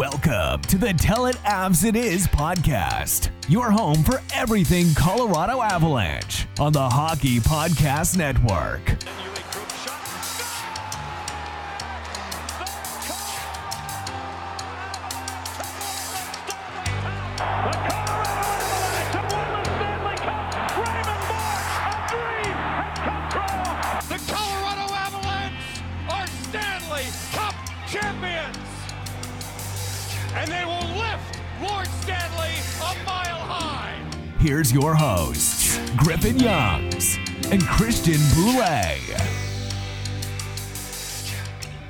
Welcome to the Tell It Avs It Is podcast, your home for everything Colorado Avalanche on the Hockey Podcast Network. Here's your hosts, Griffin Youngs and Christian Boulay.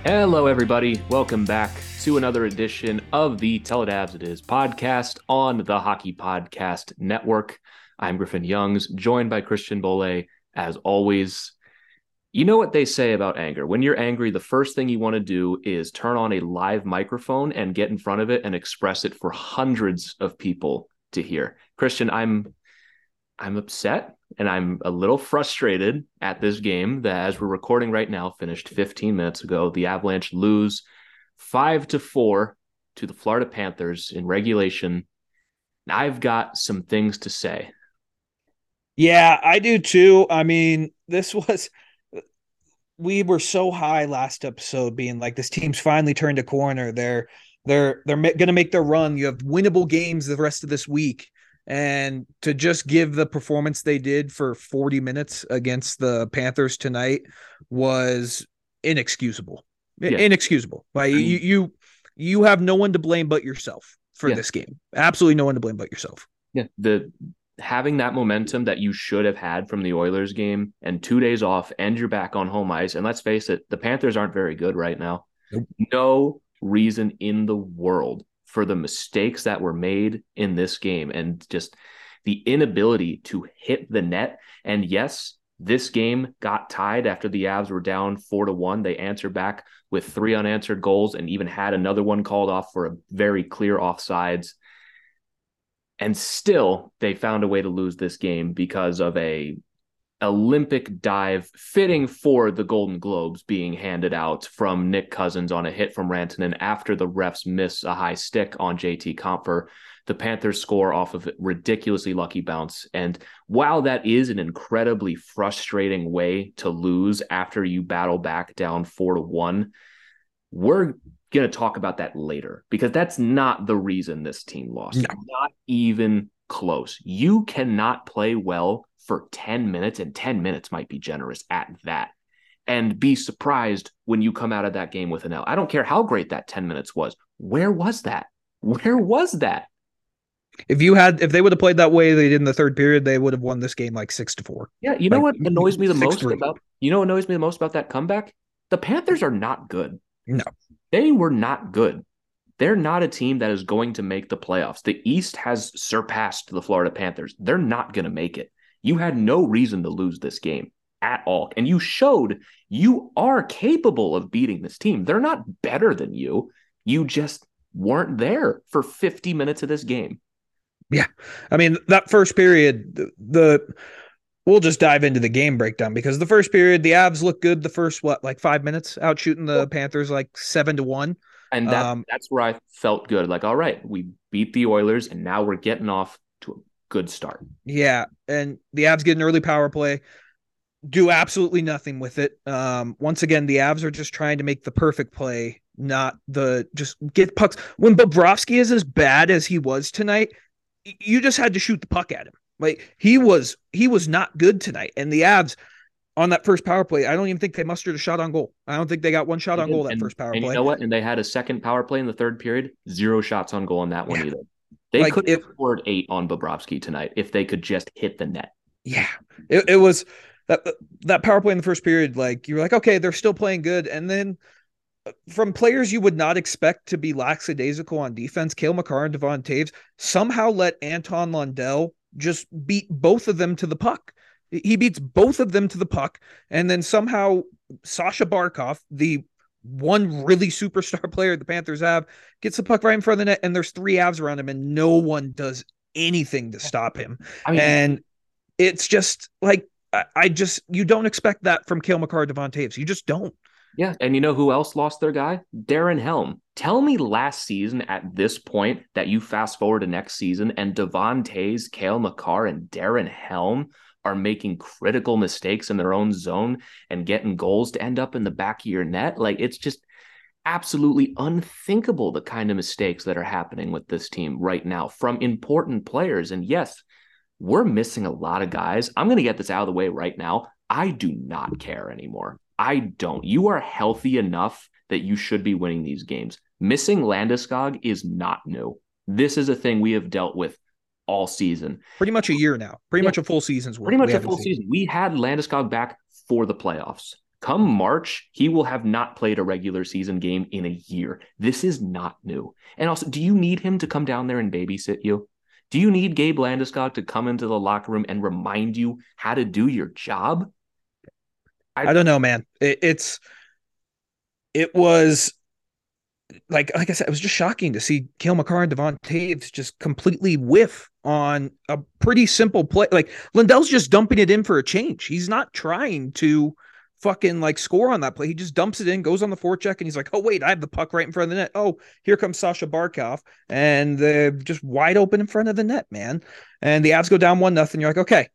Hello, everybody. Welcome back to another edition of the Tell It Is podcast on the Hockey Podcast Network. I'm Griffin Youngs, joined by Christian Bolle, as always. You know what they say about anger. When you're angry, the first thing you want to do is turn on a live microphone and get in front of it and express it for hundreds of people to hear. Christian, I'm I'm upset and I'm a little frustrated at this game that as we're recording right now finished 15 minutes ago. The Avalanche lose 5 to 4 to the Florida Panthers in regulation. I've got some things to say. Yeah, I do too. I mean, this was we were so high last episode being like this team's finally turned a corner. They're they're they're going to make their run. You have winnable games the rest of this week. And to just give the performance they did for 40 minutes against the Panthers tonight was inexcusable. Yeah. Inexcusable. Like you you you have no one to blame but yourself for Yeah. this game. Absolutely no one to blame but yourself. Yeah, the having that momentum that you should have had from the Oilers game and 2 days off and you're back on home ice and let's face it, the Panthers aren't very good right now. Nope. No reason in the world for the mistakes that were made in this game and just the inability to hit the net. And yes, this game got tied after the Avs were down four to one. They answered back with three unanswered goals and even had another one called off for a very clear offsides. And still, they found a way to lose this game because of a Olympic dive fitting for the Golden Globes being handed out from Nick Cousins on a hit from Rantanen after the refs miss a high stick on JT Compher. The Panthers score off of a ridiculously lucky bounce. And while that is an incredibly frustrating way to lose after you battle back down four to one, we're going to talk about that later because that's not the reason this team lost. No. Not even close. You cannot play well for 10 minutes, and 10 minutes might be generous at that, and be surprised when you come out of that game with an L. I don't care how great that 10 minutes was. Where was that? Where was that? If you had, if they would have played that way they did in the third period, they would have won this game like six to four. Yeah, you know Like, what annoys me the most three. about you know what annoys me the most about that comeback? The Panthers are not good. No. They were not good. They're not a team that is going to make the playoffs. The East has surpassed the Florida Panthers. They're not going to make it. You had no reason to lose this game at all. And you showed you are capable of beating this team. They're not better than you. You just weren't there for 50 minutes of this game. Yeah. I mean, that first period, the, the we'll just dive into the game breakdown because the first period, the Avs looked good. The first what, like five minutes, out shooting the Panthers like seven to one. And that, Um, that's where I felt good. Like, all right, we beat the Oilers, and now we're getting off to a good start. Yeah, and the Avs get an early power play, do absolutely nothing with it. Um, once again, the Avs are just trying to make the perfect play, not the just get pucks. When Bobrovsky is as bad as he was tonight, you just had to shoot the puck at him. Like he was, he was not good tonight. And the Avs on that first power play, I don't even think they mustered a shot on goal. I don't think they got one shot on goal that and, first power and play. you know what? And they had a second power play in the third period. Zero shots on goal on that one Yeah. either. They Like, could have if- scored eight on Bobrovsky tonight if they could just hit the net. Yeah, it, it was that that power play in the first period. Like you were like, okay, they're still playing good, and then uh, from players you would not expect to be lackadaisical on defense, Cale Makar and Devon Toews somehow let Anton Lundell just beat both of them to the puck. He beats both of them to the puck, and then somehow Sasha Barkov, the one really superstar player the Panthers have, gets the puck right in front of the net, and there's three Avs around him, and no one does anything to stop him. I mean, and it's just like I, I just you don't expect that from Cale Makar, Devon Toews. You just don't. Yeah. And you know who else lost their guy? Darren Helm. Tell me last season at this point that you fast forward to next season and Devon Toews, Cale Makar, and Darren Helm are making critical mistakes in their own zone and getting goals to end up in the back of your net. Like it's just absolutely unthinkable the kind of mistakes that are happening with this team right now from important players. And yes, we're missing a lot of guys. I'm going to get this out of the way right now. I do not care anymore. I don't. You are healthy enough that you should be winning these games. Missing Landeskog is not new. This is a thing we have dealt with all season. Pretty much a year now. Pretty yeah. much a full season's worth. Pretty much a full seen. season. We had Landeskog back for the playoffs. Come March, he will have not played a regular season game in a year. This is not new. And also, do you need him to come down there and babysit you? Do you need Gabe Landeskog to come into the locker room and remind you how to do your job? I, I don't know, man. It, it's it was like like I said, it was just shocking to see Cale Makar and Devon Toews just completely whiff on a pretty simple play. Like Lundell's just dumping it in for a change. He's not trying to fucking like score on that play. He just dumps it in, goes on the forecheck, and he's like, "Oh wait, I have the puck right in front of the net. Oh, here comes Sasha Barkov, and they're just wide open in front of the net, man." And the Avs go down one nothing. You're like, okay,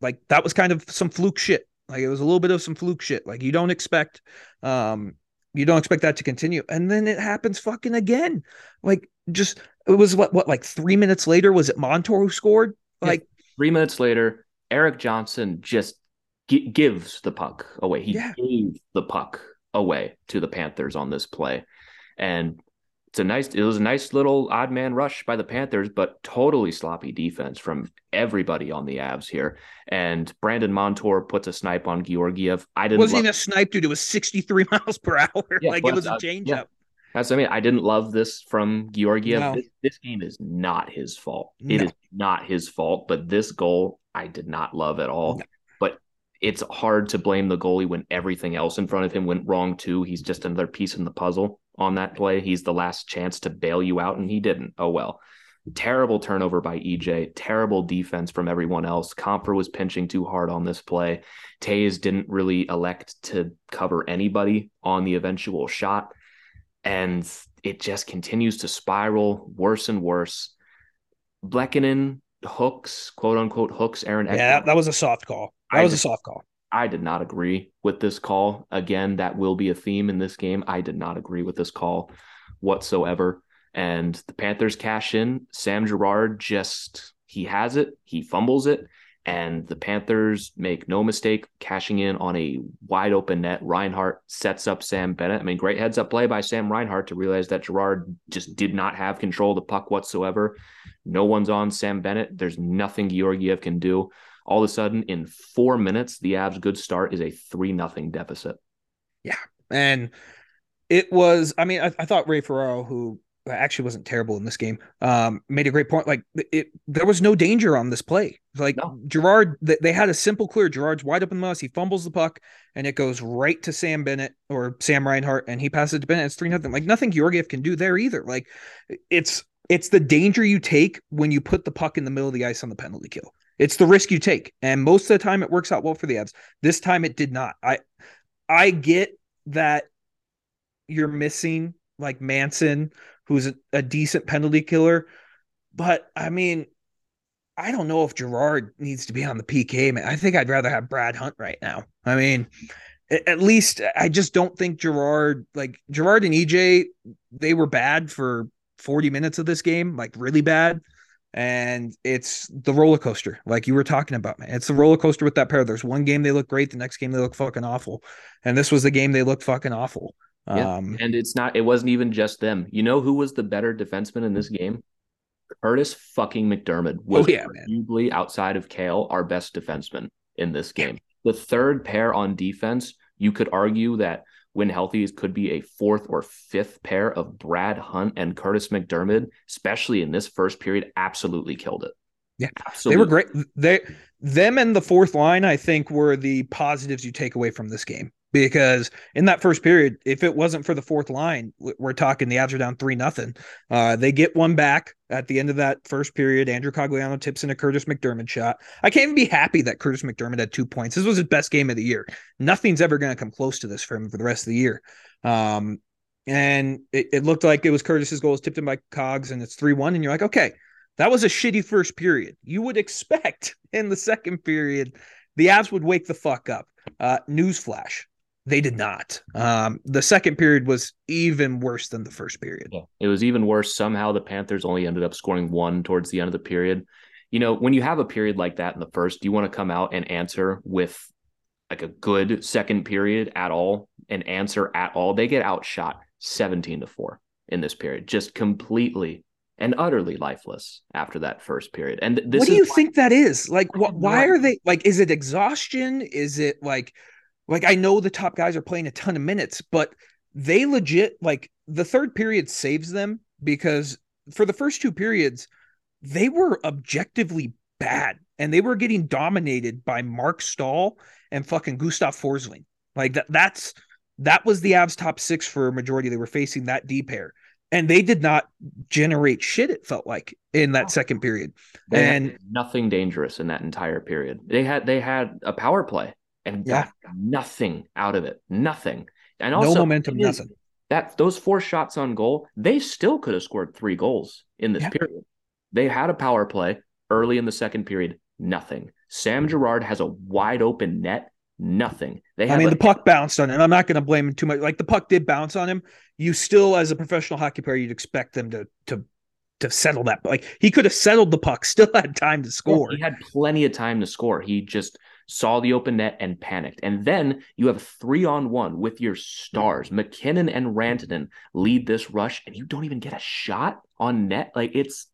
like that was kind of some fluke shit. Like it was a little bit of some fluke shit. Like you don't expect, um, you don't expect that to continue, and then it happens fucking again. Like just it was what what like three minutes later was it Montour who scored? Like yeah, three minutes later, Erik Johnson just g- gives the puck away. He yeah. gave the puck away to the Panthers on this play, and it's a nice. It was a nice little odd man rush by the Panthers, but totally sloppy defense from everybody on the Avs here. And Brandon Montour puts a snipe on Georgiev. I didn't. Wasn't love- a snipe, dude. It was sixty three miles per hour. Yeah, like it was a uh, changeup. Yeah. That's what I mean. I didn't love this from Georgiev. No. This, this, game is not his fault. No. It is not his fault. But this goal, I did not love at all. No it's hard to blame the goalie when everything else in front of him went wrong too. He's just another piece in the puzzle on that play. He's the last chance to bail you out, and he didn't. Oh well. Terrible turnover by EJ. Terrible defense from everyone else. Compher was pinching too hard on this play. Toews didn't really elect to cover anybody on the eventual shot. And it just continues to spiral worse and worse. Lehkonen hooks, quote unquote, hooks Aaron Ekblad. Yeah, that was a soft call. That I was did, a soft call. I did not agree with this call. Again, that will be a theme in this game. I did not agree with this call whatsoever. And the Panthers cash in. Sam Girard just he has it, he fumbles it, and the Panthers make no mistake cashing in on a wide open net. Reinhart sets up Sam Bennett. I mean, great heads up play by Sam Reinhart to realize that Girard just did not have control of the puck whatsoever. No one's on Sam Bennett. There's nothing Georgiev can do all of a sudden in four minutes, the Avs' good start is a three nothing deficit. Yeah, and it was. I mean, I, I thought Ray Ferraro, who actually wasn't terrible in this game, um, made a great point. Like it, there was no danger on this play. Like no. Girard, they had a simple clear. Girard's wide open the mouse. He fumbles the puck, and it goes right to Sam Bennett or Sam Reinhart, and he passes it to Bennett. It's three nothing. Like nothing Georgiev can do there either. Like it's it's the danger you take when you put the puck in the middle of the ice on the penalty kill. It's the risk you take. And most of the time it works out well for the Avs. This time it did not. I I get that you're missing like Manson, who's a, a decent penalty killer, but I mean, I don't know if Girard needs to be on the PK, man. I think I'd rather have Brad Hunt right now. I mean, at least I just don't think Girard, like Girard and EJ, they were bad for 40 minutes of this game, like really bad and it's the roller coaster like you were talking about man. It's the roller coaster with that pair. There's one game they look great the next game they look fucking awful. And this was the game they looked fucking awful. Yeah. um and it's not it wasn't even just them. You know who was the better defenseman in this game? Kurtis fucking MacDermid was oh, yeah, arguably outside of Cale our best defenseman in this game. The third pair on defense you could argue that when healthy, could be a fourth or fifth pair of Brad Hunt and Kurtis MacDermid, especially in this first period, absolutely killed it. Yeah, absolutely. they were great. They, them, and the fourth line, I think, were the positives you take away from this game. Because in that first period, if it wasn't for the fourth line, we're talking the Avs are down three nothing. Uh, they get one back at the end of that first period. Andrew Cogliano tips in a Kurtis MacDermid shot. I can't even be happy that Kurtis MacDermid had two points. This was his best game of the year. Nothing's ever going to come close to this for him for the rest of the year. Um, and it, it, looked like it was Kurtis's goals tipped in by Cogs, and it's three one. And you're like, okay, that was a shitty first period. You would expect in the second period the Avs would wake the fuck up. Uh, newsflash: they did not. Um, the second period was even worse than the first period. Yeah, it was even worse. Somehow the Panthers only ended up scoring one towards the end of the period. You know, when you have a period like that in the first, do you want to come out and answer with like a good second period at all and answer at all? They get outshot 17 to 4 in this period, just completely and utterly lifeless after that first period. And this what do you why- think that is? Like, wh- why are they like? Is it exhaustion? Is it like like I know the top guys are playing a ton of minutes, but they legit like the third period saves them because for the first two periods, they were objectively bad and they were getting dominated by Marc Staal and fucking Gustav Forsling. Like that that's that was the Avs top six for a majority. They were facing that D pair. And they did not generate shit, it felt like, in that oh. second period. They and nothing dangerous in that entire period. They had they had a power play and yeah. got nothing out of it. Nothing. And also no momentum, nothing. That those four shots on goal, they still could have scored three goals in this yeah. period. They had a power play early in the second period, nothing. Sam Girard has a wide open net, nothing. They I mean, like, the puck bounced on him. I'm not going to blame him too much. Like the puck did bounce on him. You still, as a professional hockey player, you'd expect them to to to settle that. Like he could have settled the puck, still had time to score. He had plenty of time to score. He just saw the open net and panicked. And then you have three on one with your stars. Mm. MacKinnon and Rantanen lead this rush, and you don't even get a shot on net. Like it's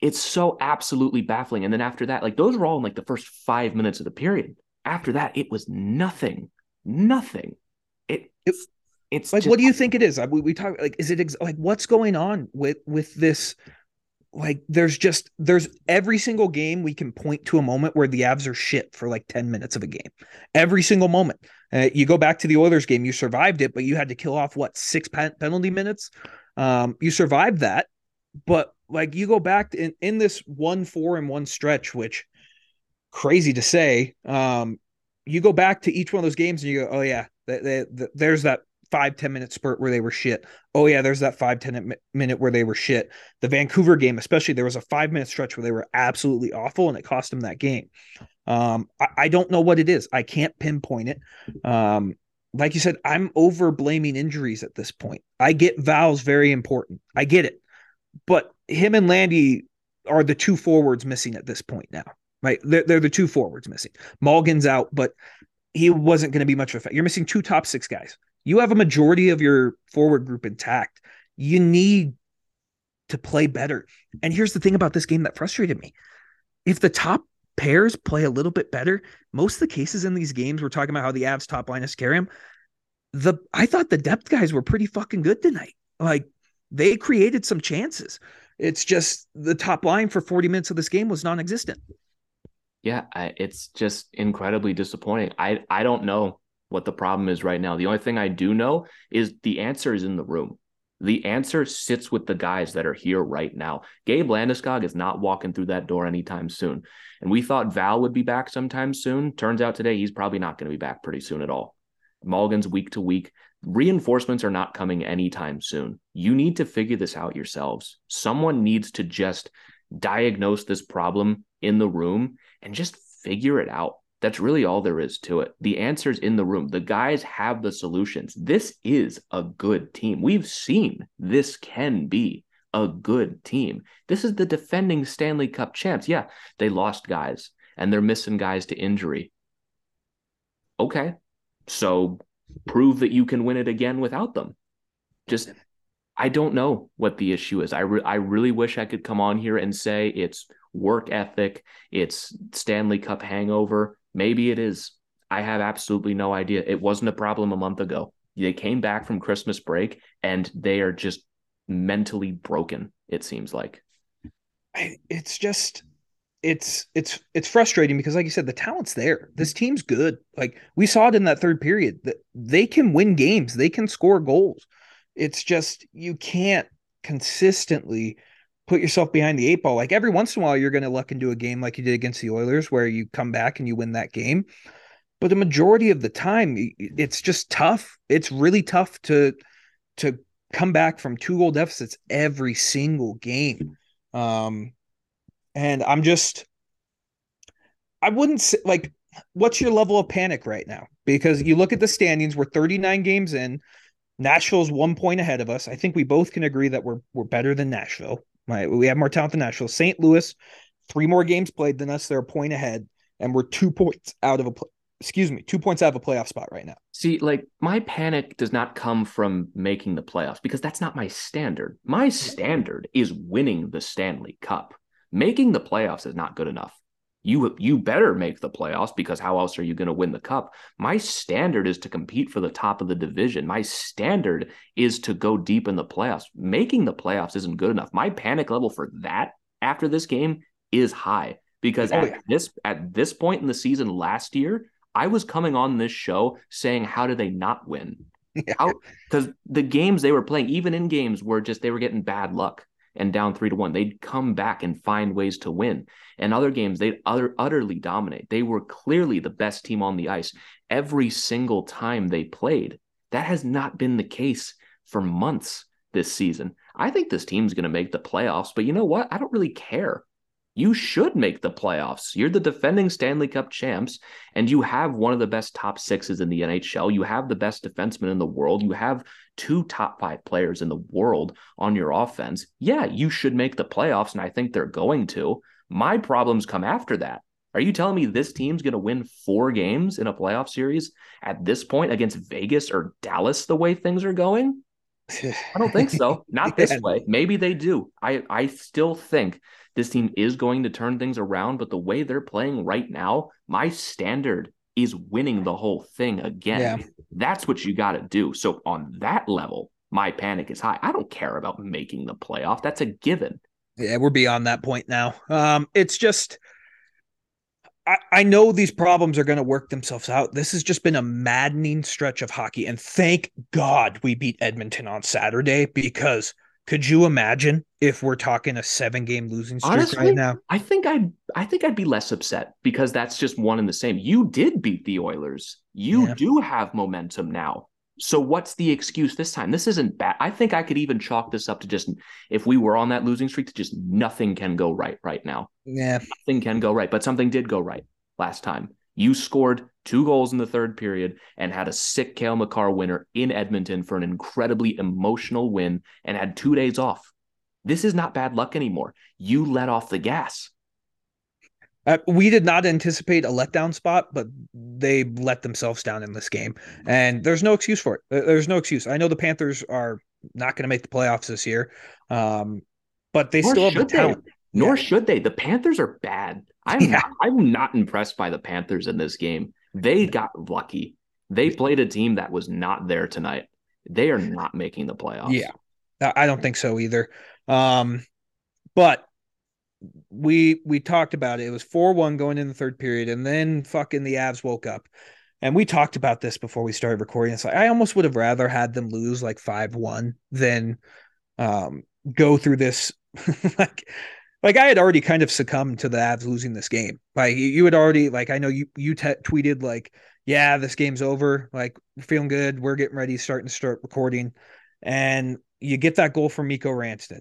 it's so absolutely baffling. And then after that, like those were all in like the first five minutes of the period. After that, it was nothing, nothing. It, it's it's like, just, what do you think it is? We, we talk like, is it ex- like what's going on with with this like there's just there's every single game we can point to a moment where the Avs are shit for like 10 minutes of a game. Every single moment. Uh, you go back to the Oilers game, you survived it, but you had to kill off what six pen- penalty minutes. Um, you survived that, but like you go back in in this one four and one stretch, which crazy to say. Um, you go back to each one of those games and you go, oh yeah, there's that five ten minute spurt where they were shit. Oh yeah, there's that five ten minute where they were shit. The Vancouver game, especially, there was a five minute stretch where they were absolutely awful, and it cost them that game. Um, I, I don't know what it is. I can't pinpoint it. Um, like you said, I'm over blaming injuries at this point. I get Val's very important. I get it, but him and Landy are the two forwards missing at this point now. Right, they're, they're the two forwards missing. Malgin's out, but he wasn't going to be much of a effect. You're missing two top six guys you have a majority of your forward group intact. You need to play better. And here's the thing about this game that frustrated me. If the top pairs play a little bit better, most of the cases in these games, we're talking about how the Avs top line is them. The I thought the depth guys were pretty fucking good tonight. Like they created some chances. It's just the top line for 40 minutes of this game was non-existent. Yeah, it's just incredibly disappointing. I I don't know what the problem is right now. The only thing I do know is the answer is in the room. The answer sits with the guys that are here right now. Gabe Landeskog is not walking through that door anytime soon. And we thought Val would be back sometime soon. Turns out today he's probably not going to be back pretty soon at all. Malgin's week to week. Reinforcements are not coming anytime soon. You need to figure this out yourselves. Someone needs to just diagnose this problem in the room and just figure it out. That's really all there is to it. The answer's in the room. The guys have the solutions. This is a good team. We've seen this can be a good team. This is the defending Stanley Cup champs. Yeah, they lost guys and they're missing guys to injury. Okay. So prove that you can win it again without them. Just I don't know what the issue is. I re- I really wish I could come on here and say it's work ethic, it's Stanley Cup hangover. Maybe it is. I have absolutely no idea. It wasn't a problem a month ago. They came back from Christmas break and they are just mentally broken, it seems like. It's just it's it's it's frustrating because like you said the talent's there this team's good like we saw it in that third period that they can win games they can score goals it's just you can't consistently put yourself behind the eight ball like every once in a while you're going to luck into a game like you did against the oilers where you come back and you win that game but the majority of the time it's just tough it's really tough to to come back from two goal deficits every single game um and I'm just, I wouldn't say, like, what's your level of panic right now? Because you look at the standings, we're 39 games in. Nashville's one point ahead of us. I think we both can agree that we're we're better than Nashville. Right? We have more talent than Nashville. St. Louis, three more games played than us. They're a point ahead, and we're two points out of a excuse me, two points out of a playoff spot right now. See, like my panic does not come from making the playoffs because that's not my standard. My standard is winning the Stanley Cup making the playoffs is not good enough. You you better make the playoffs because how else are you going to win the cup? My standard is to compete for the top of the division. My standard is to go deep in the playoffs. Making the playoffs isn't good enough. My panic level for that after this game is high because oh, at yeah. this at this point in the season last year, I was coming on this show saying how do they not win? Because the games they were playing, even in games, were just they were getting bad luck and down three to one. They'd come back and find ways to win. And other games, they'd utter, utterly dominate. They were clearly the best team on the ice every single time they played. That has not been the case for months this season. I think this team's going to make the playoffs, but you know what? I don't really care you should make the playoffs. You're the defending Stanley Cup champs, and you have one of the best top sixes in the NHL. You have the best defenseman in the world. You have two top five players in the world on your offense. Yeah, you should make the playoffs, and I think they're going to. My problems come after that. Are you telling me this team's going to win four games in a playoff series at this point against Vegas or Dallas the way things are going? I don't think so. Not this yeah. way. Maybe they do. I I still think this team is going to turn things around, but the way they're playing right now, my standard is winning the whole thing again. Yeah. That's what you got to do. So on that level, my panic is high. I don't care about making the playoff. That's a given. Yeah, we're beyond that point now. Um, it's just I, I know these problems are going to work themselves out. This has just been a maddening stretch of hockey. And thank God we beat Edmonton on Saturday because – could you imagine if we're talking a seven game losing streak Honestly, right now? I think I'd I think I'd be less upset because that's just one and the same. You did beat the Oilers. You yeah. do have momentum now. So what's the excuse this time? This isn't bad. I think I could even chalk this up to just if we were on that losing streak to just nothing can go right right now. Yeah. Nothing can go right, but something did go right last time. You scored two goals in the third period and had a sick Cale Makar winner in Edmonton for an incredibly emotional win and had two days off. This is not bad luck anymore. You let off the gas. Uh, we did not anticipate a letdown spot, but they let themselves down in this game. And there's no excuse for it. There's no excuse. I know the Panthers are not going to make the playoffs this year, um, but they Nor still have the talent. They. Nor yeah. should they. The Panthers are bad. I'm yeah. not, I'm not impressed by the Panthers in this game. They got lucky. They played a team that was not there tonight. They are not making the playoffs. Yeah. I don't think so either. Um, but we we talked about it. It was 4-1 going in the third period, and then fucking the Avs woke up. And we talked about this before we started recording. It's like I almost would have rather had them lose like 5-1 than um go through this like like I had already kind of succumbed to the Avs losing this game. Like you had already like I know you you t- tweeted like yeah this game's over like we're feeling good we're getting ready starting to start recording and you get that goal from Mikko Rantanen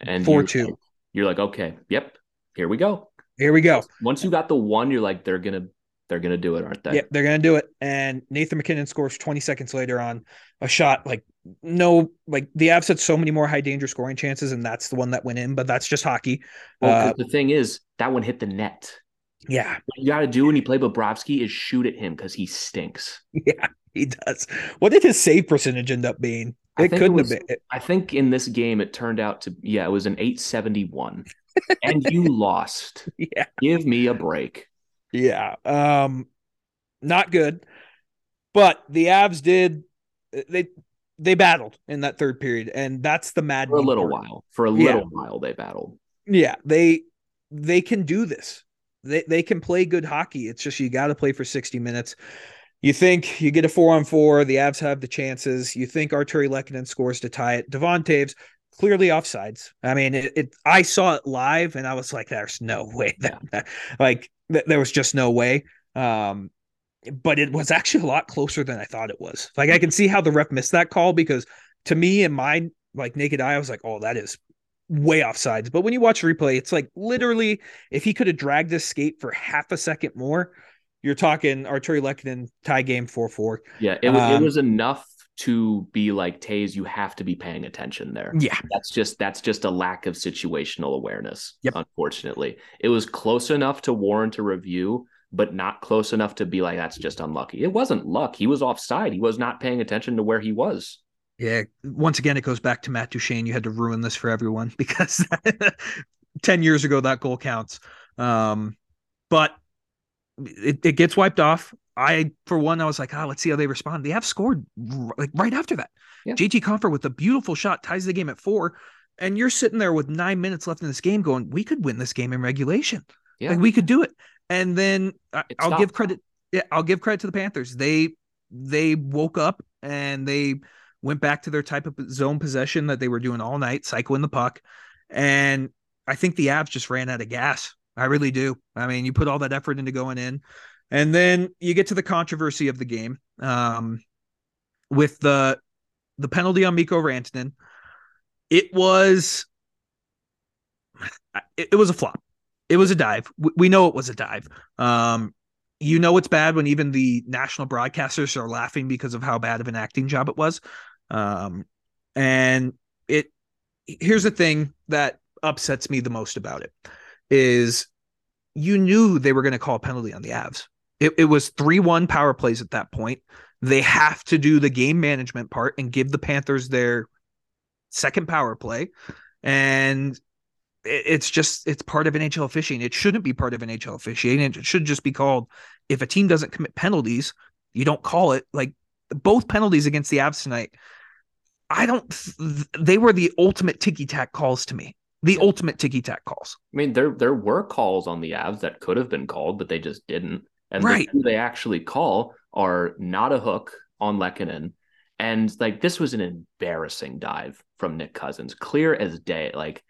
and four two. You're like okay yep here we go here we go. Once you got the one you're like they're gonna they're gonna do it aren't they? Yeah they're gonna do it and Nathan MacKinnon scores 20 seconds later on a shot like no like the Avs had so many more high danger scoring chances, and that's the one that went in. But that's just hockey. Well, uh, the thing is that one hit the net. Yeah, what you got to do when you play Bobrovsky is shoot at him because he stinks. Yeah, he does. What did his save percentage end up being? It couldn't it was, have been. I think in this game it turned out to yeah, it was an eight seventy one, and you lost. Yeah, give me a break. Yeah, um, not good. But the Avs did they they battled in that third period, and that's the mad for a little part. while. For a little yeah. while, they battled. Yeah, they they can do this. They they can play good hockey. It's just you got to play for 60 minutes. You think you get a four on four, the Avs have the chances. You think Artturi Lehkonen scores to tie it. Devon Toews clearly offsides. I mean, it, it, I saw it live and I was like, there's no way that, like th- there was just no way. Um, but it was actually a lot closer than I thought it was. Like I can see how the ref missed that call because to me in my like naked eye, I was like, oh, that is way off sides. But when you watch replay, it's like literally if he could have dragged this skate for half a second more, you're talking Artturi Lehkonen tie game four four. Yeah, it was um, it was enough to be like Toews, you have to be paying attention there. Yeah. That's just that's just a lack of situational awareness. Yep. Unfortunately. It was close enough to warrant a review, but not close enough to be like that's just unlucky. It wasn't luck. He was offside. He was not paying attention to where he was. Yeah. Once again, it goes back to Matt Duchene. You had to ruin this for everyone because 10 years ago that goal counts. Um, but it, it gets wiped off. I, for one, I was like, oh, let's see how they respond. They have scored r- like right after that. Yeah. JT Compher with a beautiful shot ties the game at four. And you're sitting there with nine minutes left in this game going, we could win this game in regulation. Yeah. Like we could do it. And then I, will give credit. Yeah, I'll give credit to the Panthers. They they woke up and they went back to their type of zone possession that they were doing all night, cycling the puck. And I think the Avs just ran out of gas. I really do. I mean, you put all that effort into going in. And then you get to the controversy of the game um, with the the penalty on Mikko Rantanen. It was it, it was a flop. It was a dive. We know it was a dive. Um, you know it's bad when even the national broadcasters are laughing because of how bad of an acting job it was. Um, and it here's the thing that upsets me the most about it is you knew they were going to call a penalty on the Avs. It, it was 3 1 power plays at that point. They have to do the game management part and give the Panthers their second power play. And it's just it's part of NHL officiating. It shouldn't be part of NHL officiating. It should just be called if a team doesn't commit penalties, you don't call it. Like both penalties against the Avs tonight, I don't. They were the ultimate ticky tack calls to me. The ultimate ticky tack calls. I mean, there there were calls on the Avs that could have been called, but they just didn't. And right. the they actually call are not a hook on Lehkonen. And like this was an embarrassing dive from Nick Cousins, clear as day. Like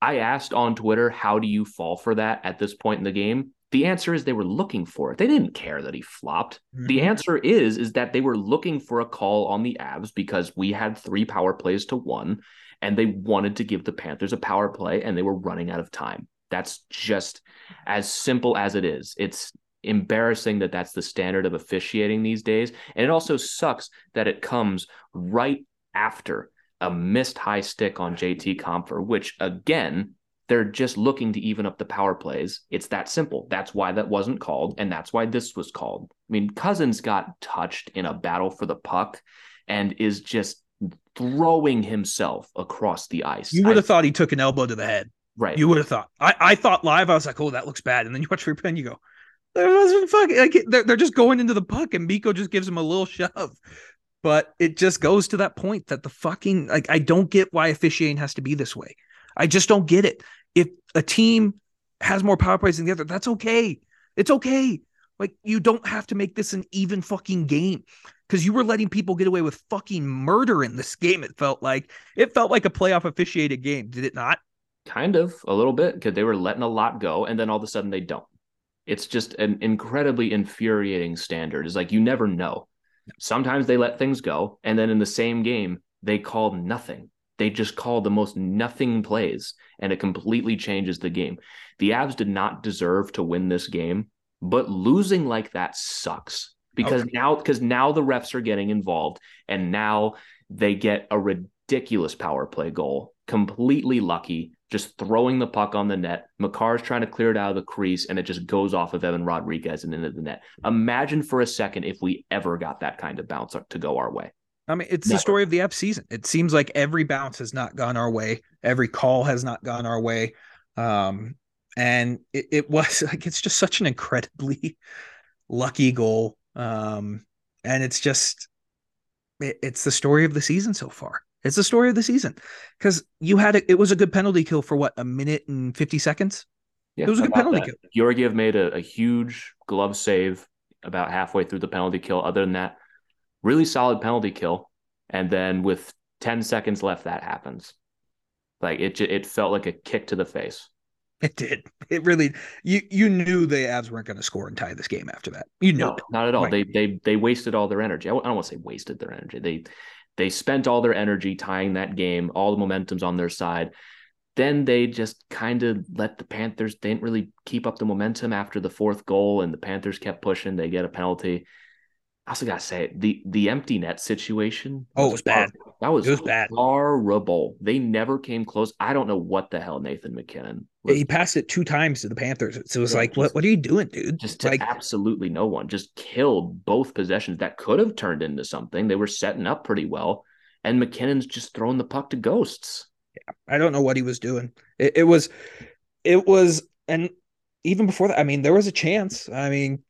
I asked on Twitter, how do you fall for that at this point in the game? The answer is they were looking for it. They didn't care that he flopped. Mm-hmm. The answer is is that they were looking for a call on the Avs because we had three power plays to one, and they wanted to give the Panthers a power play, and they were running out of time. That's just as simple as it is. It's embarrassing that that's the standard of officiating these days, and it also sucks that it comes right after a missed high stick on JT Compher, which again they're just looking to even up the power plays. It's that simple. That's why that wasn't called. And that's why this was called. I mean, Cousins got touched in a battle for the puck and is just throwing himself across the ice. You would have thought he took an elbow to the head. Right. You would have thought. I, I thought live, I was like, oh, that looks bad. And then you watch replay and you go, there wasn't fucking like they're, they're just going into the puck and Mikko just gives him a little shove. But it just goes to that point that the fucking like I don't get why officiating has to be this way. I just don't get it if a team has more power plays than the other, that's okay. It's okay. Like you don't have to make this an even fucking game because you were letting people get away with fucking murder in this game. It felt like it felt like a playoff officiated game, did it not? Kind of a little bit because they were letting a lot go, and then all of a sudden they don't. It's just an incredibly infuriating standard. It's like you never know. Sometimes they let things go, and then in the same game they call nothing they just call the most nothing plays and it completely changes the game. The Avs did not deserve to win this game, but losing like that sucks because okay. now because now the refs are getting involved and now they get a ridiculous power play goal, completely lucky, just throwing the puck on the net. Makar's trying to clear it out of the crease and it just goes off of Evan Rodrigues and into the net. Imagine for a second if we ever got that kind of bounce to go our way. I mean, it's Never. the story of the F season. It seems like every bounce has not gone our way, every call has not gone our way. Um, and it, it was like it's just such an incredibly lucky goal. Um, and it's just it, it's the story of the season so far. It's the story of the season because you had a, it was a good penalty kill for what a minute and fifty seconds. Yeah, It was a good penalty that. kill. Georgiev made a, a huge glove save about halfway through the penalty kill. Other than that, really solid penalty kill. And then with 10 seconds left, that happens. Like it, it felt like a kick to the face. It did. It really. You you knew the Avs weren't going to score and tie this game after that. You know, No, not at all. Right. They they they wasted all their energy. I don't want to say wasted their energy. They they spent all their energy tying that game. All the momentum's on their side. Then they just kind of let the Panthers. They didn't really keep up the momentum after the fourth goal, and the Panthers kept pushing. They get a penalty. I also gotta say the the empty net situation. Oh, it was bad. horrible. That was It was bad. horrible. They never came close. I don't know what the hell Nathan MacKinnon. was He passed it two times to the Panthers. So it was Yeah, like, just- what what are you doing, dude? just to like absolutely no one. Just killed both possessions that could have turned into something. They were setting up pretty well, and MacKinnon's just throwing the puck to ghosts. Yeah, I don't know what he was doing. It, it was, it was, and even before that, I mean, there was a chance. I mean,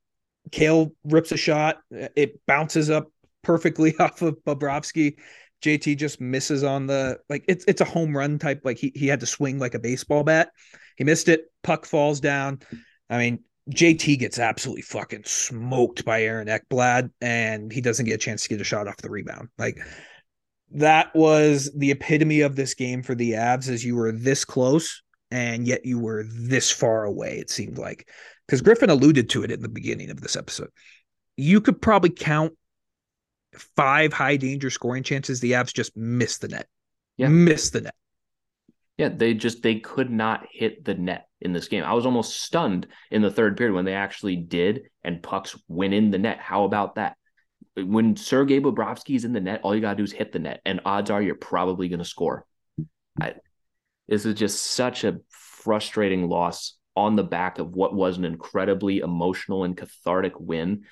Cale rips a shot. Uh, it bounces up perfectly off of Bobrovsky. JT just misses on the like it's it's a home run type. Like he he had to swing like a baseball bat. He missed it. Puck falls down. I mean, JT gets absolutely fucking smoked by Aaron Ekblad, and he doesn't get a chance to get a shot off the rebound. Like that was the epitome of this game for the Avs as you were this close and yet you were this far away, it seemed like. Because Griffin alluded to it in the beginning of this episode. You could probably count five high danger scoring chances the Avs just missed the net. Yeah. Missed the net. Yeah, they just they could not hit the net in this game. I was almost stunned in the third period when they actually did and pucks went in the net. How about that? When Sergei Bobrovsky is in the net, all you gotta do is hit the net, and odds are you're probably gonna score. I, this is just such a frustrating loss on the back of what was an incredibly emotional and cathartic win.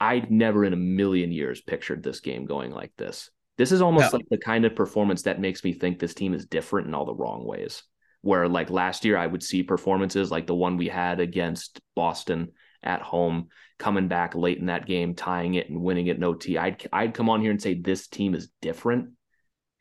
I'd never in a million years pictured this game going like this. This is almost No. like the kind of performance that makes me think this team is different in all the wrong ways. Where like last year, I would see performances like the one we had against Boston at home, coming back late in that game, tying it and winning it in OT. I'd I'd come on here and say this team is different,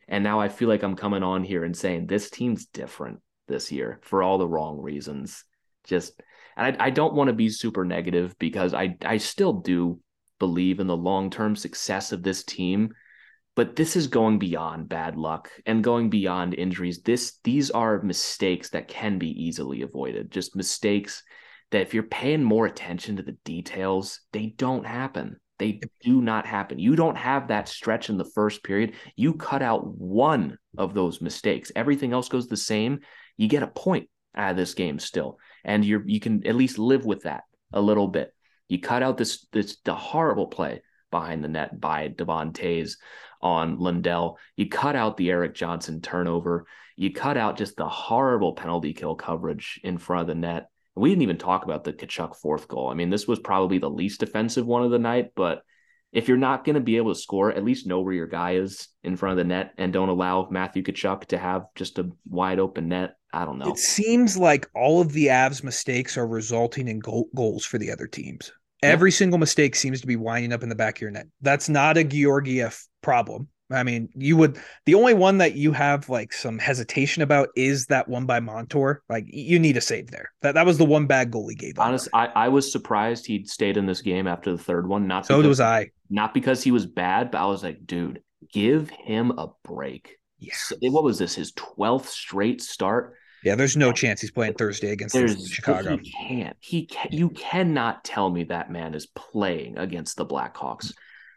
and now I feel like I'm coming on here and saying this team's different this year for all the wrong reasons. Just and I, I don't want to be super negative because I I still do believe in the long term success of this team but this is going beyond bad luck and going beyond injuries. This these are mistakes that can be easily avoided just mistakes that if you're paying more attention to the details they don't happen. They do not happen. You don't have that stretch in the first period. You cut out one of those mistakes. Everything else goes the same. You get a point out of this game still and you're you can at least live with that a little bit you cut out this this the horrible play behind the net by Devon Toews on Lundell. You cut out the Erik Johnson turnover. You cut out just the horrible penalty kill coverage in front of the net. We didn't even talk about the Tkachuk fourth goal. I mean, this was probably the least offensive one of the night, but if you're not going to be able to score, at least know where your guy is in front of the net and don't allow Matthew Tkachuk to have just a wide open net. I don't know. It seems like all of the Avs mistakes are resulting in goal- goals for the other teams. Yeah. Every single mistake seems to be winding up in the back of your net. That's not a Georgiev problem. I mean, you would the only one that you have like some hesitation about is that one by Montour. Like you need a save there. That that was the one bad goal he gave up. Honest, I, I was surprised he'd stayed in this game after the third one. Not So because, was I. not because he was bad, but I was like, dude, give him a break. Yeah. So- what was this? His twelfth straight start. Yeah, there's no chance he's playing Thursday against There's Chicago. He can't. He can, you cannot tell me that man is playing against the Blackhawks. Mm.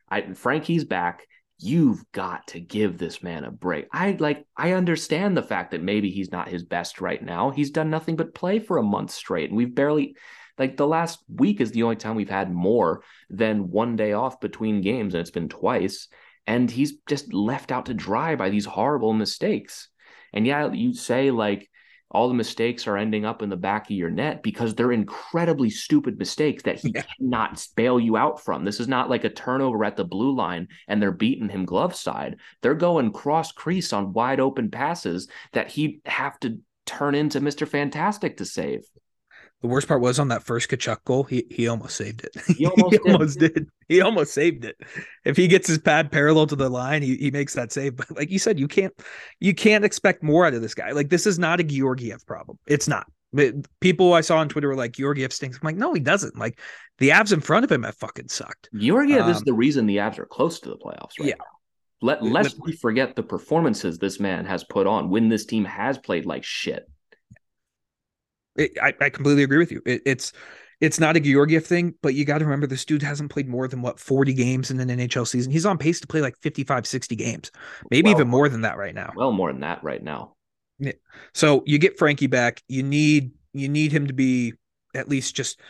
I Frankie's back. You've got to give this man a break. I like. I understand the fact that maybe he's not his best right now. He's done nothing but play for a month straight, and we've barely. Like the last week is the only time we've had more than one day off between games, and it's been twice. And he's just left out to dry by these horrible mistakes. And yeah, you say like all the mistakes are ending up in the back of your net because they're incredibly stupid mistakes that he Yeah. cannot bail you out from. This is not like a turnover at the blue line and they're beating him glove side. They're going cross crease on wide open passes that he'd have to turn into Mr. Fantastic to save. The worst part was on that first Tkachuk goal, he he almost saved it. He almost did. almost did. He almost saved it. If he gets his pad parallel to the line, he, he makes that save. But like you said, you can't you can't expect more out of this guy. Like this is not a Georgiev problem. It's not. But people I saw on Twitter were like, Georgiev stinks. I'm like, no, he doesn't. Like the Avs in front of him have fucking sucked. Georgiev Um, is the reason the Avs are close to the playoffs right Yeah. now. Let- lest we forget the performances this man has put on when this team has played like shit. It, I, I completely agree with you. It, it's it's not a Georgiev thing, but you got to remember this dude hasn't played more than what 40 games in an NHL season. He's on pace to play like 55, 60 games, maybe Well- even more than that right now. Well, more than that right now. So you get Frankie back. You need you need him to be at least just.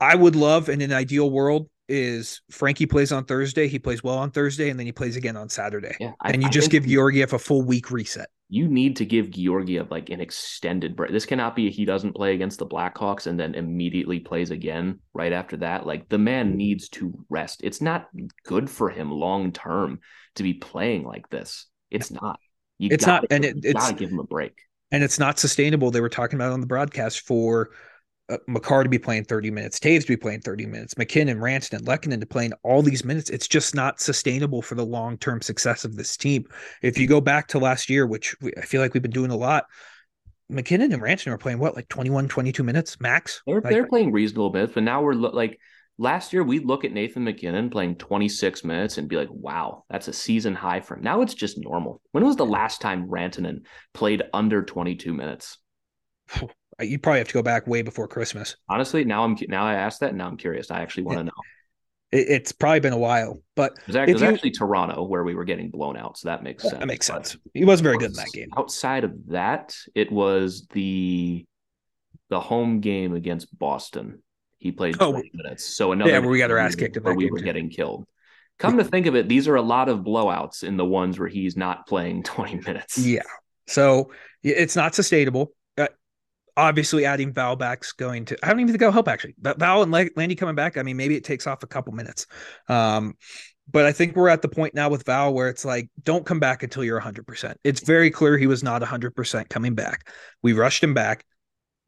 I would love in an ideal world is Frankie plays on Thursday. He plays well on Thursday, and then he plays again on Saturday. Yeah, I- and you I just give Georgiev a full week reset. You need to give Georgiev like an extended break. This cannot be he doesn't play against the Blackhawks and then immediately plays again right after that. Like the man needs to rest. It's not good for him long term to be playing like this. It's not. You It's gotta not, and give- it- it's- gotta give him a break. and it's not sustainable. They were talking about it on the broadcast for uh, Makar to be playing 30 minutes, Toews to be playing 30 minutes, MacKinnon, Rantanen, Lehkonen to playing all these minutes. It's just not sustainable for the long term success of this team. If you go back to last year, which we, I feel like we've been doing a lot, MacKinnon and Rantanen were playing what, like 21, 22 minutes max? They're Like, they're playing reasonable minutes, but now we're lo- like last year we'd look at Nathan MacKinnon playing 26 minutes and be like, wow, that's a season high for him. Now it's just normal. When was the last time Rantanen played under 22 minutes? Uh, you probably have to go back way before Christmas. Honestly, now I'm now I asked that, and now I'm curious. I actually want to Yeah. know. It, it's probably been a while, but It was, actually, it was you- actually Toronto where we were getting blown out, so that makes sense. that makes But sense. He wasn't very good in that game. Outside of that, it was the the home game against Boston. He played Oh, 20 minutes. So another yeah, where we got our ass kicked where we were too. getting killed. Come to think of it, these are a lot of blowouts in the ones where he's not playing 20 minutes. Yeah. So it's not sustainable. Obviously, adding Val back's going to. I don't even think it'll help actually. But Val and La- Landy coming back. I mean, maybe it takes off a couple minutes. Um, but I think we're at the point now with Val where it's like, don't come back until you're 100%. It's very clear he was not 100% coming back. We rushed him back.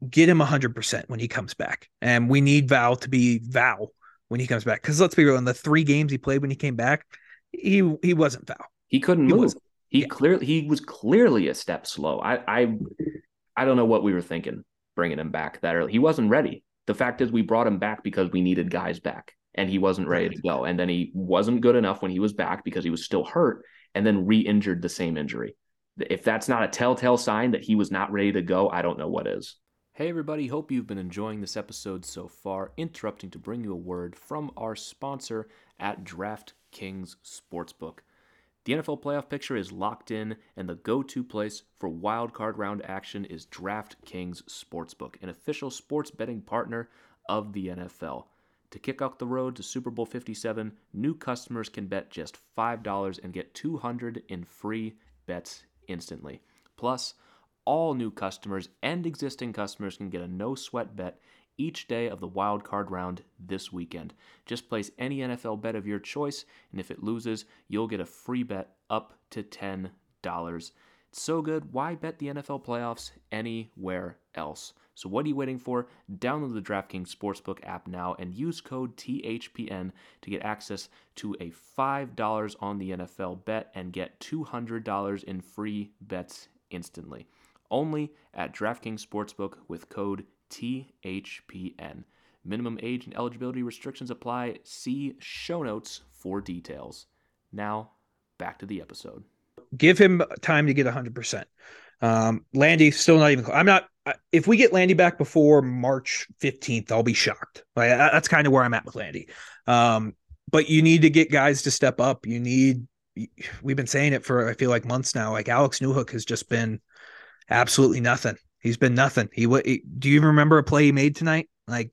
Get him 100% when he comes back. And we need Val to be Val when he comes back. Because let's be real, in the three games he played when he came back, he he wasn't Val. He couldn't He move. was- he yeah. clearly he was clearly a step slow. I I I don't know what we were thinking bringing him back that early. He wasn't ready. The fact is we brought him back because we needed guys back and he wasn't ready to go. And then he wasn't good enough when he was back because he was still hurt and then re-injured the same injury. If that's not a telltale sign that he was not ready to go, I don't know what is. Hey, everybody. Hope you've been enjoying this episode so far. Interrupting to bring you a word from our sponsor at DraftKings Sportsbook. The NFL playoff picture is locked in, and the go to place for wild card round action is DraftKings Sportsbook, an official sports betting partner of the NFL. To kick off the road to Super Bowl 57, new customers can bet just $5 and get 200 in free bets instantly. Plus, all new customers and existing customers can get a no sweat bet each day of the wild card round this weekend. Just place any NFL bet of your choice, and if it loses, you'll get a free bet up to $10. It's so good, why bet the NFL playoffs anywhere else? So, what are you waiting for? Download the DraftKings Sportsbook app now and use code THPN to get access to a $5 on the NFL bet and get $200 in free bets instantly. Only at DraftKings Sportsbook with code THPN. Minimum age and eligibility restrictions apply. See show notes for details. Now, back to the episode. give him time to get 100%. Um, Landy still not even. I'm not. If we get Landy back before March 15th, I'll be shocked. Like that's kind of where I'm at with Landy. Um, but you need to get guys to step up. You need. We've been saying it for I feel like months now. Like Alex Newhook has just been absolutely nothing. He's been nothing. He what? Do you remember a play he made tonight? Like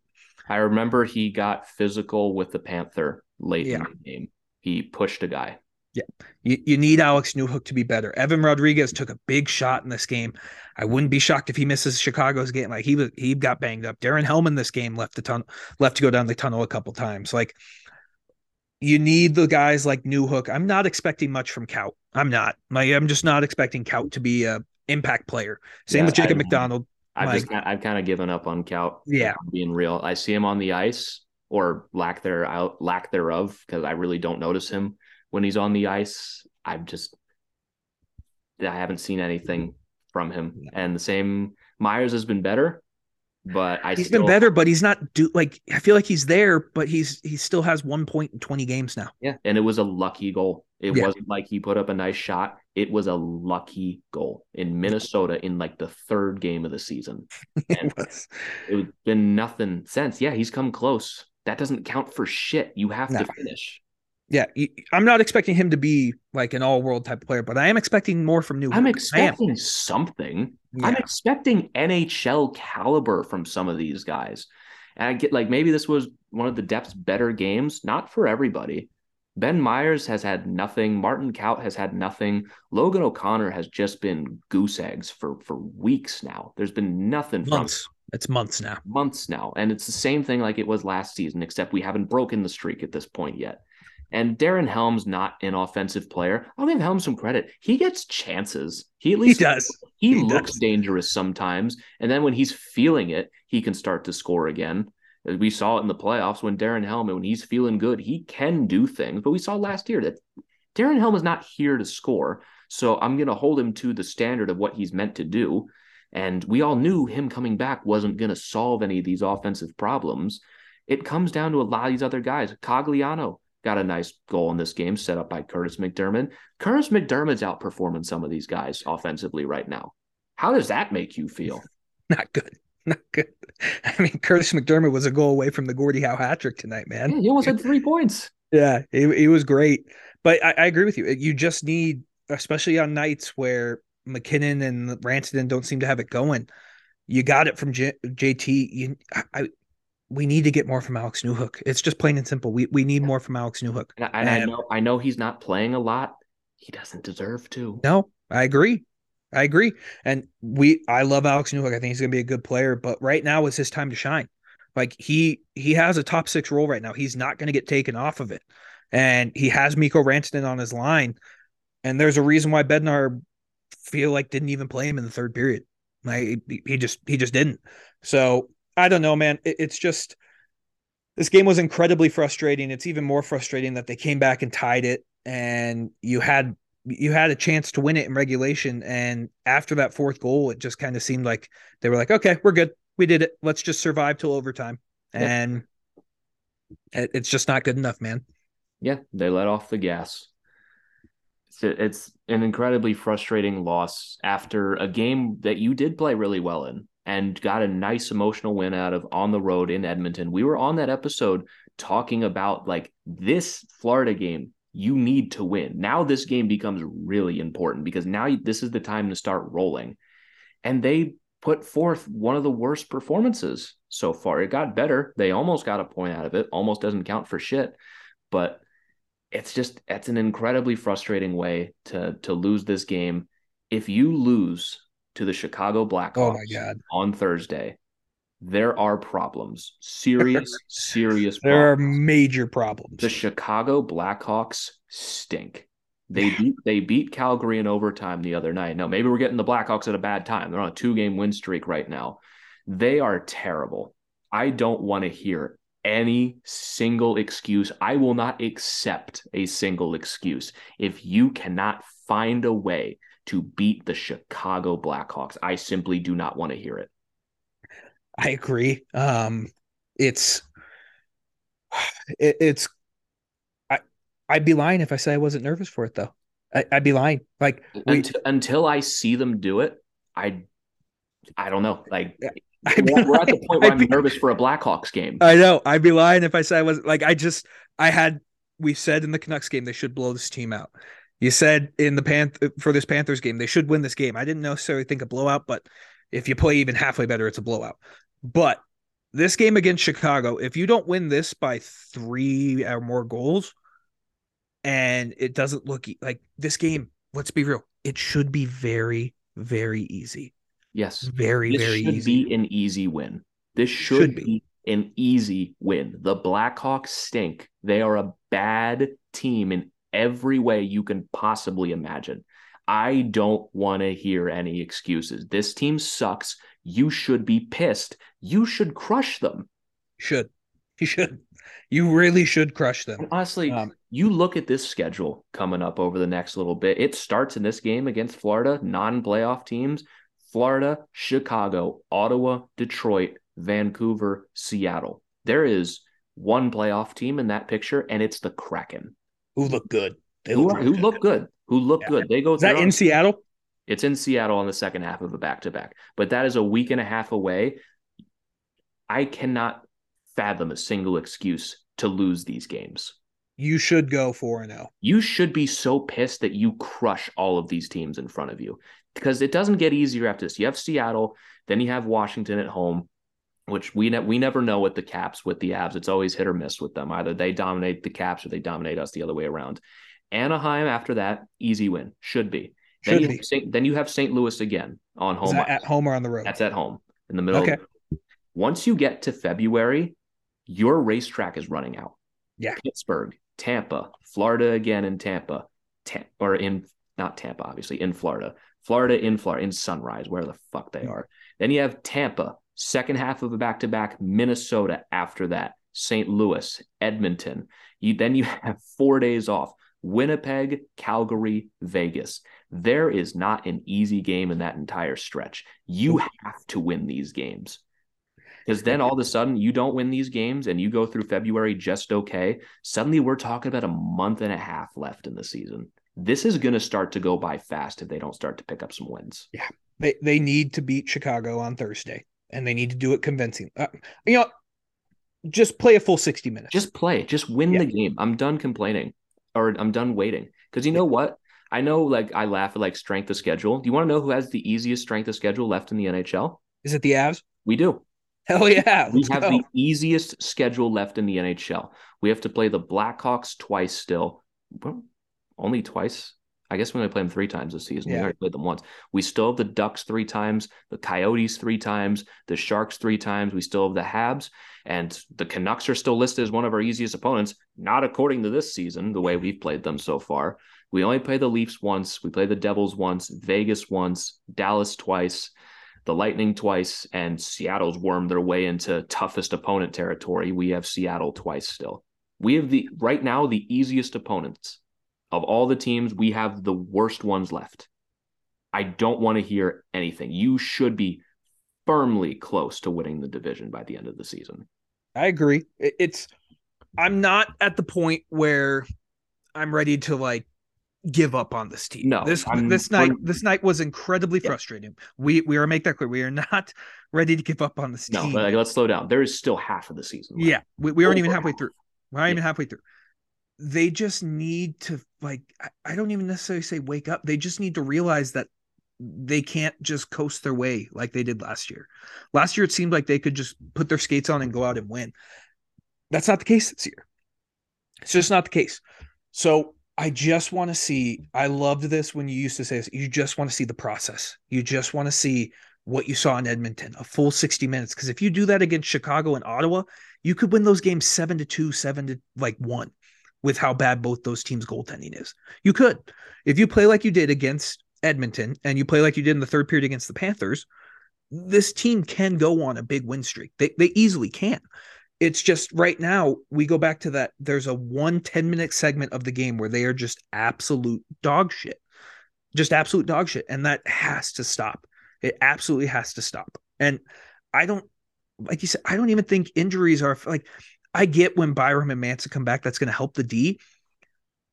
I remember he got physical with the Panther late Yeah. in the game. He pushed a guy. Yeah, You, you need Alex Newhook to be better. Evan Rodrigues took a big shot in this game. I wouldn't be shocked if he misses Chicago's game. Like he was, he got banged up. Darren Helm this game left the tunnel, left to go down the tunnel a couple times. Like you need the guys like Newhook. I'm not expecting much from Kaut. I'm not. Like I'm just not expecting Kaut to be a impact player. Same Yeah, with Jacob I- MacDonald. I've Like- just kind- I've kind of given up on Kaut. Yeah. being real. I see him on the ice or lack there out lack thereof because I really don't notice him when he's on the ice. I've just I haven't seen anything from him. And the same Myers has been better, but I He's still, been better, but he's not do like I feel like he's there, but he's he still has one point in 20 games now. Yeah, and it was a lucky goal. It Yeah. wasn't like he put up a nice shot. It was a lucky goal in Minnesota in like the third game of the season. And It was. It's been nothing since. Yeah, he's come close. That doesn't count for shit. You have No. to finish. Yeah, I'm not expecting him to be like an all-world type player, but I am expecting more from New. I'm expecting something. I'm expecting NHL caliber from some of these guys. And I get like maybe this was one of the depth's better games, not for everybody. Ben Myers has had nothing. Martin Kaut has had nothing. Logan O'Connor has just been goose eggs for for weeks now. There's been nothing from months. It's months now. months now. And it's the same thing like it was last season, except we haven't broken the streak at this point yet. And Darren Helm's not an offensive player. I'll give Helm some credit. He gets chances. He at He least does. he, He looks does. dangerous sometimes. And then when he's feeling it, he can start to score again. We saw it in the playoffs when Darren Helm, when he's feeling good, he can do things. But we saw last year that Darren Helm is not here to score. So I'm going to hold him to the standard of what he's meant to do. And we all knew him coming back wasn't going to solve any of these offensive problems. It comes down to a lot of these other guys. Cogliano got a nice goal in this game set up by Kurtis MacDermid. Kurtis MacDermid's outperforming some of these guys offensively right now. How does that make you feel? Not good. Not good. I mean, Kurtis MacDermid was a goal away from the Gordie Howe hat trick tonight, man. Yeah, he almost had three points. Yeah, he, he was great. But I, I agree with you. You just need, especially on nights where MacKinnon and Rantanen don't seem to have it going, you got it from J, JT. You, I, we need to get more from Alex Newhook. It's just plain and simple. We we need more from Alex Newhook. And, I, and I know I know he's not playing a lot. He doesn't deserve to. No, I agree. I agree. And we I love Alex Newhook. I think he's gonna be a good player, but right now is his time to shine. Like he he has a top six role right now. He's not gonna get taken off of it. And he has Mikko Rantanen on his line. And there's a reason why Bednar feel like didn't even play him in the third period. Like he just he just didn't. So I don't know, man. It, it's just this game was incredibly frustrating. It's even more frustrating that they came back and tied it, and you had you had a chance to win it in regulation. And after that fourth goal, it just kind of seemed like they were like, "Okay, we're good. We did it. Let's just survive till overtime." Yeah. And it, it's just not good enough, man. Yeah, they let off the gas. It's, it's an incredibly frustrating loss after a game that you did play really well in and got a nice emotional win out of on the road in Edmonton. We were on that episode talking about like this Florida game you need to win. Now this game becomes really important because now this is the time to start rolling. And they put forth one of the worst performances so far. It got better. They almost got a point out of it. Almost doesn't count for shit. But it's just it's an incredibly frustrating way to to lose this game. If you lose to the Chicago Blackhawks Oh my God. on Thursday, there are problems. Serious, serious There are major problems. The Chicago Blackhawks stink. They beat they beat Calgary in overtime the other night. Now maybe we're getting the Blackhawks at a bad time. They're on a two game win streak right now. They are terrible. I don't want to hear any single excuse. I will not accept a single excuse if you cannot find a way to beat the Chicago Blackhawks. I simply do not want to hear it. I agree. Um, it's it, it's I I'd be lying if I say I wasn't nervous for it though. I, I'd be lying. Like we, until, until I see them do it, I I don't know. Like we're, we're at the point where I'd I'm be- nervous for a Blackhawks game. I know. I'd be lying if I said I wasn't like I just I had we said in the Canucks game they should blow this team out. You said in the Panth for this Panthers game they should win this game. I didn't necessarily think a blowout, but if you play even halfway better, it's a blowout. But this game against Chicago, if you don't win this by three or more goals, and it doesn't look e- like this game, let's be real, it should be very, very easy. yes, Very, very easy. this very should easy. be an easy win. This should, Should be. be. an easy win. The Blackhawks stink. They are a bad team in every way you can possibly imagine. I don't want to hear any excuses. This team sucks. You should be pissed. You should crush them. should. You should. You really should crush them. And honestly, Um, you look at this schedule coming up over the next little bit. It starts in this game against Florida, non playoff teams Florida, Chicago, Ottawa, Detroit, Vancouver, Seattle. There is one playoff team in that picture, and it's the Kraken. Who look good? They who, look, who look good. Who look yeah. good. They go. Is that in Seattle? It's in Seattle on the second half of a back to back, but that is a week and a half away. I cannot fathom a single excuse to lose these games. You should go 4 0. You should be so pissed that you crush all of these teams in front of you because it doesn't get easier after this. You have Seattle, then you have Washington at home, which we ne- we never know with the Caps with the abs. It's always hit or miss with them. Either they dominate the Caps or they dominate us the other way around. Anaheim after that, easy win should be. Should then you, be. Have then you have St. Louis again on home. at home or on the road? That's at home in the middle. Okay. Once you get to February, your racetrack is running out. Yeah. Pittsburgh, Tampa, Florida again in Tampa, Tam- or in not Tampa, obviously in Florida, Florida in Florida in Sunrise, where the fuck they mm. are. Then you have Tampa, second half of a back to back, Minnesota after that, St. Louis, Edmonton. You then you have four days off. Winnipeg, Calgary, Vegas. There is not an easy game in that entire stretch. You mm-hmm. have to win these games. Because then all of a sudden you don't win these games and you go through February just okay. Suddenly we're talking about a month and a half left in the season. This is going to start to go by fast if they don't start to pick up some wins. Yeah. They, they need to beat Chicago on Thursday and they need to do it convincing. Uh, you know, just play a full 60 minutes. Just play. Just win yeah. the game. I'm done complaining or I'm done waiting. Because you know what? I know like I laugh at like strength of schedule. Do you want to know who has the easiest strength of schedule left in the NHL? Is it the Avs? We do. Hell yeah. We have go. the easiest schedule left in the NHL. We have to play the Blackhawks twice still. Well, only twice. I guess we only play them three times this season. Yeah. We already played them once. We still have the Ducks three times, the Coyotes three times, the Sharks three times. We still have the Habs, and the Canucks are still listed as one of our easiest opponents, not according to this season, the way we've played them so far. We only play the Leafs once. We play the Devils once, Vegas once, Dallas twice the Lightning twice, and Seattle's wormed their way into toughest opponent territory. We have Seattle twice still. We have the right now the easiest opponents of all the teams. We have the worst ones left. I don't want to hear anything. You should be firmly close to winning the division by the end of the season. I agree. It's I'm not at the point where I'm ready to like give up on this team. No, this I'm, this night this night was incredibly yeah. frustrating. We we are make that clear. We are not ready to give up on this no, team. No, like, let's slow down. There is still half of the season. Left. Yeah, we, we aren't even halfway through. We're not yeah. even halfway through. They just need to like I, don't even necessarily say wake up. They just need to realize that they can't just coast their way like they did last year. Last year it seemed like they could just put their skates on and go out and win. That's not the case this year. It's just not the case. So I just want to see. I loved this when you used to say this. You just want to see the process. You just want to see what you saw in Edmonton, a full 60 minutes. Because if you do that against Chicago and Ottawa, you could win those games seven to two, seven to like one with how bad both those teams' goaltending is. You could. If you play like you did against Edmonton and you play like you did in the third period against the Panthers, this team can go on a big win streak. They, they easily can it's just right now we go back to that there's a one 10 minute segment of the game where they are just absolute dog shit just absolute dog shit and that has to stop it absolutely has to stop and i don't like you said i don't even think injuries are like i get when byram and manson come back that's going to help the d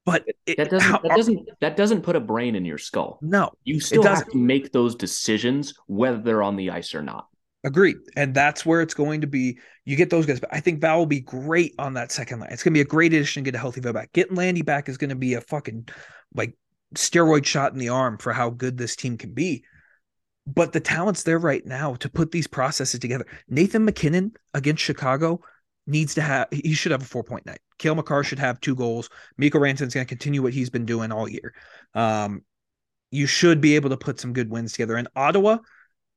but it, that doesn't how, that doesn't that doesn't put a brain in your skull no you still have to make those decisions whether they're on the ice or not Agreed. And that's where it's going to be. You get those guys, but I think Val will be great on that second line. It's going to be a great addition to get a healthy Val back. Getting Landy back is going to be a fucking like steroid shot in the arm for how good this team can be. But the talent's there right now to put these processes together. Nathan MacKinnon against Chicago needs to have, he should have a four point night. Cale Makar should have two goals. Mikko Rantanen's going to continue what he's been doing all year. Um, you should be able to put some good wins together. And Ottawa,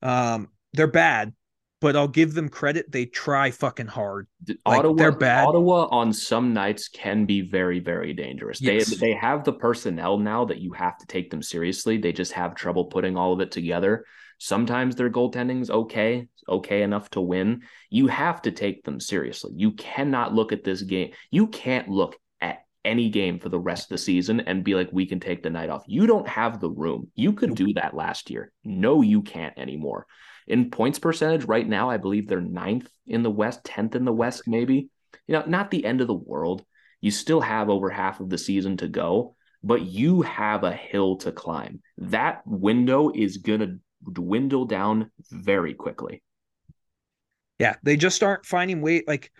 um, they're bad, but I'll give them credit. They try fucking hard. Like, Ottawa, they're bad. Ottawa on some nights can be very, very dangerous. Yes. They they have the personnel now that you have to take them seriously. They just have trouble putting all of it together. Sometimes their goaltending's okay, okay enough to win. You have to take them seriously. You cannot look at this game. You can't look at any game for the rest of the season and be like, we can take the night off. You don't have the room. You could do that last year. No, you can't anymore In points percentage, right now, I believe they're ninth in the West, 10th in the West, maybe. You know, not the end of the world. You still have over half of the season to go, but you have a hill to climb. That window is going to dwindle down very quickly. Yeah, they just aren't finding way like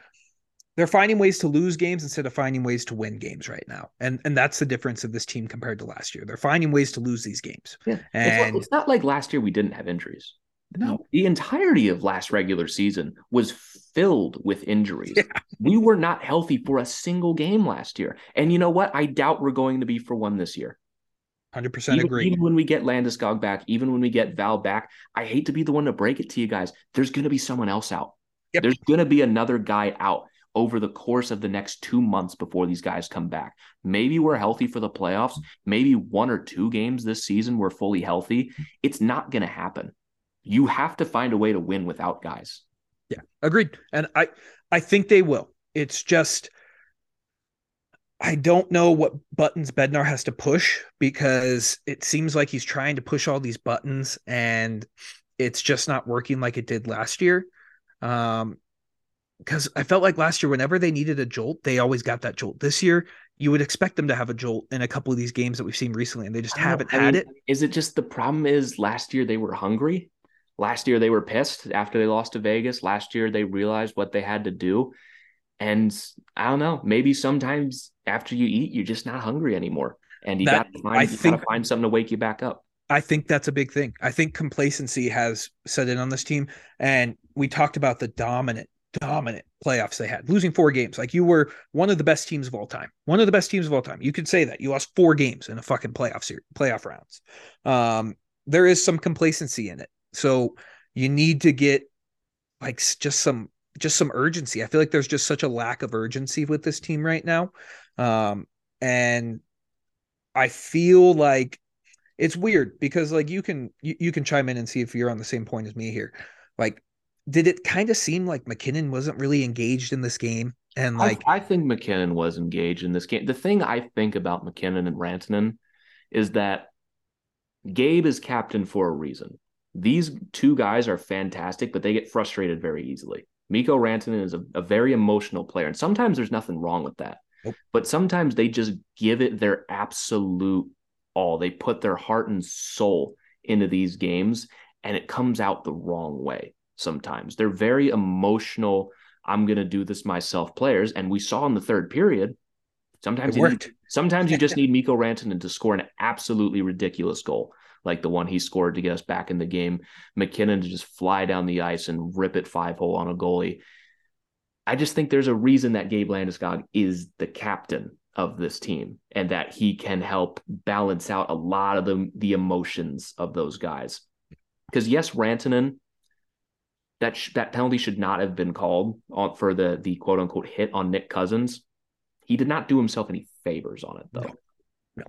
they're finding ways to lose games instead of finding ways to win games right now. And and that's the difference of this team compared to last year. They're finding ways to lose these games. Yeah. And it's, it's not like last year we didn't have injuries. no, The entirety of last regular season was filled with injuries. Yeah. We were not healthy for a single game last year. And you know what? I doubt we're going to be for one this year. 100% Even, agree. even when we get Landeskog back, even when we get Val back, I hate to be the one to break it to you guys. There's going to be someone else out. Yep. There's going to be another guy out over the course of the next two months before these guys come back. Maybe we're healthy for the playoffs. Maybe one or two games this season we're fully healthy. It's not going to happen. You have to find a way to win without guys. Yeah, agreed. And I I think they will. It's just I don't know what buttons Bednar has to push because it seems like he's trying to push all these buttons and it's just not working like it did last year. Um because I felt like last year, whenever they needed a jolt, they always got that jolt. This year, you would expect them to have a jolt in a couple of these games that we've seen recently, and they just I don't know. haven't I had mean, it. Is it just the problem is last year they were hungry? Last year they were pissed after they lost to Vegas. Last year they realized what they had to do. And I don't know, maybe sometimes after you eat, you're just not hungry anymore. And you gotta find think- gotta find something to wake you back up. I think that's a big thing. I think complacency has set in on this team. And we talked about the dominant, dominant playoffs they had, losing four games. Like you were one of the best teams of all time. One of the best teams of all time. You could say that. You lost four games in a fucking playoff series, playoff rounds. Um, there is some complacency in it. So you need to get like just some just some urgency. I feel like there's just such a lack of urgency with this team right now. Um, and I feel like it's weird because like you can you, you can chime in and see if you're on the same point as me here. Like, did it kind of seem like MacKinnon wasn't really engaged in this game? And like, I, I think MacKinnon was engaged in this game. The thing I think about MacKinnon and Rantanen is that Gabe is captain for a reason. These two guys are fantastic, but they get frustrated very easily. Mikko Rantanen is a, a very emotional player, and sometimes there's nothing wrong with that. Nope. But sometimes they just give it their absolute all. They put their heart and soul into these games, and it comes out the wrong way sometimes. They're very emotional. I'm going to do this myself players. And we saw in the third period, sometimes it you need- worked. sometimes you just need Mikko Rantanen to score an absolutely ridiculous goal, like the one he scored to get us back in the game. MacKinnon to just fly down the ice and rip it five hole on a goalie. I just think there's a reason that Gabe Landeskog is the captain of this team and that he can help balance out a lot of the, the emotions of those guys. Because yes, Rantanen, that sh- that penalty should not have been called on for the the quote unquote hit on Nick Cousins. He did not do himself any favors on it though. No.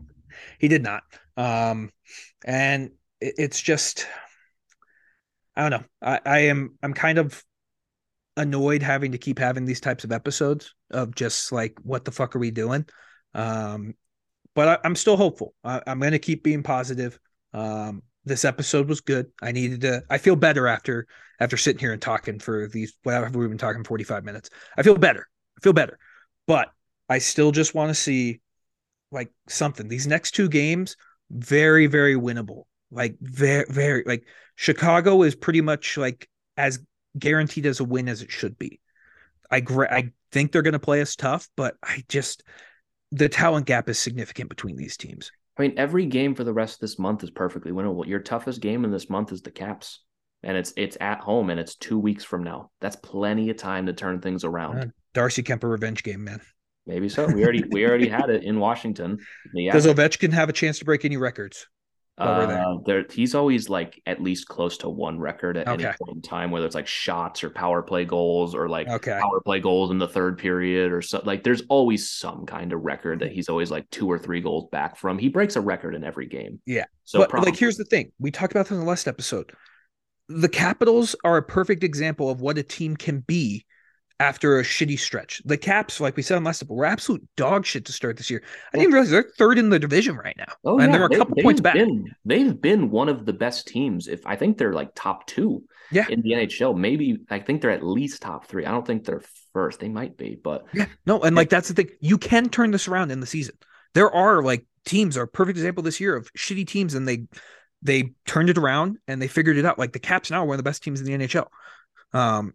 He did not. Um, and it, it's just, I don't know. I, I am, I'm kind of annoyed having to keep having these types of episodes of just like, what the fuck are we doing? Um, but I, I'm still hopeful. I, I'm going to keep being positive. Um, this episode was good. I needed to, I feel better after, after sitting here and talking for these, whatever we've been talking 45 minutes. I feel better. I feel better, but I still just want to see like something. These next two games, very, very winnable. Like very, very like Chicago is pretty much like as guaranteed as a win as it should be. I gra- I think they're going to play us tough, but I just the talent gap is significant between these teams. I mean, every game for the rest of this month is perfectly winnable. Your toughest game in this month is the Caps, and it's it's at home, and it's two weeks from now. That's plenty of time to turn things around. Uh, Darcy Kuemper revenge game, man. Maybe so. We already we already had it in Washington. Yeah, Does Ovechkin have a chance to break any records? there? Uh, there, he's always like at least close to one record at any point in time, whether it's like shots or power play goals or like Okay. power play goals in the third period or so. Like there's always some kind of record that he's always like two or three goals back from. He breaks a record in every game. Yeah. So but probably, like here's the thing. We talked about this in the last episode. The Capitals are a perfect example of what a team can be after a shitty stretch. The Caps, like we said on last episode, were absolute dog shit to start this year. I didn't realize they're third in the division right now. Oh, and yeah. they're a They- couple points back. Been, they've been one of the best teams. If I think they're like top two Yeah. in the NHL, maybe I think they're at least top three. I don't think they're first. They might be, but Yeah, no, and like that's the thing. You can turn this around in the season. There are like teams are a perfect example this year of shitty teams, and they they turned it around and they figured it out. Like the Caps now are one of the best teams in the NHL. Um,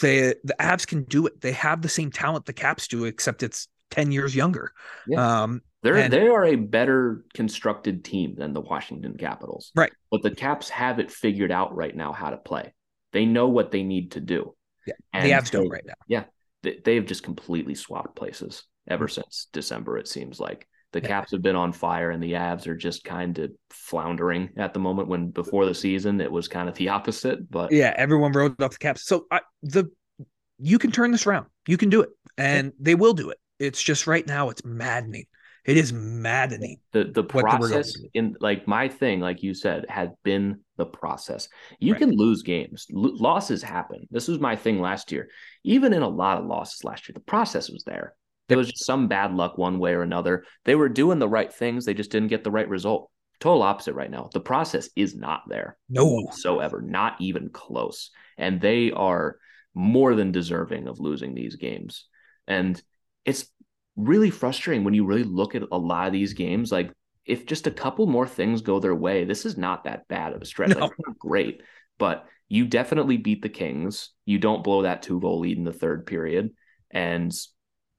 they the Avs can do it. They have the same talent the Caps do, except it's ten years younger. Yeah. Um, they're And- they are a better constructed team than the Washington Capitals. Right. But the Caps have it figured out right now how to play. They know what they need to do. Yeah, And the Avs don't right now. they- they've just completely swapped places ever since December. It seems like the. Yeah. Caps have been on fire, and the Avs are just kind of floundering at the moment. When before the season, it was kind of the opposite. But Yeah, everyone wrote off the Caps. So I, the you can turn this around. You can do it, and they will do it. It's just right now, it's maddening. It is maddening. the the What they were going process in like my thing, like you said, has been the process. You Right. can lose games. Lo- losses happen. This was my thing last year. Even in a lot of losses last year, the process was there. There was just some bad luck one way or another. They were doing the right things, they just didn't get the right result. Total opposite right now. The process is not there No, whatsoever, not even close. And they are more than deserving of losing these games. And it's really frustrating when you really look at a lot of these games. Like, if just a couple more things go their way, this is not that bad of a stretch. No. Like, not great, but you definitely beat the Kings. You don't blow that two goal lead in the third period. And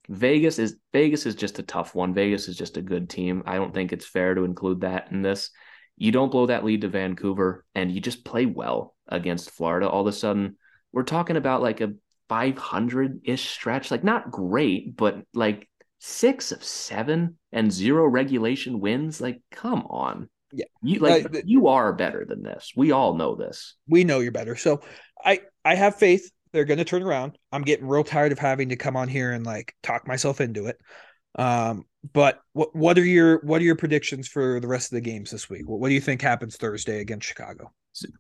Vegas is Vegas is just a tough one. Vegas is just a good team. I don't think it's fair to include that in this. You don't blow that lead to Vancouver and you just play well against Florida. All of a sudden, we're talking about like a 500 ish stretch. Like, not great, but like six of seven and zero regulation wins. Like, come on. Yeah. You like Uh, you are better than this. We all know this. we know you're better. So I I have faith they're going to turn around. I'm getting real tired of having to come on here and like talk myself into it. Um, but what what are your what are your predictions for the rest of the games this week? What, what do you think happens Thursday against Chicago?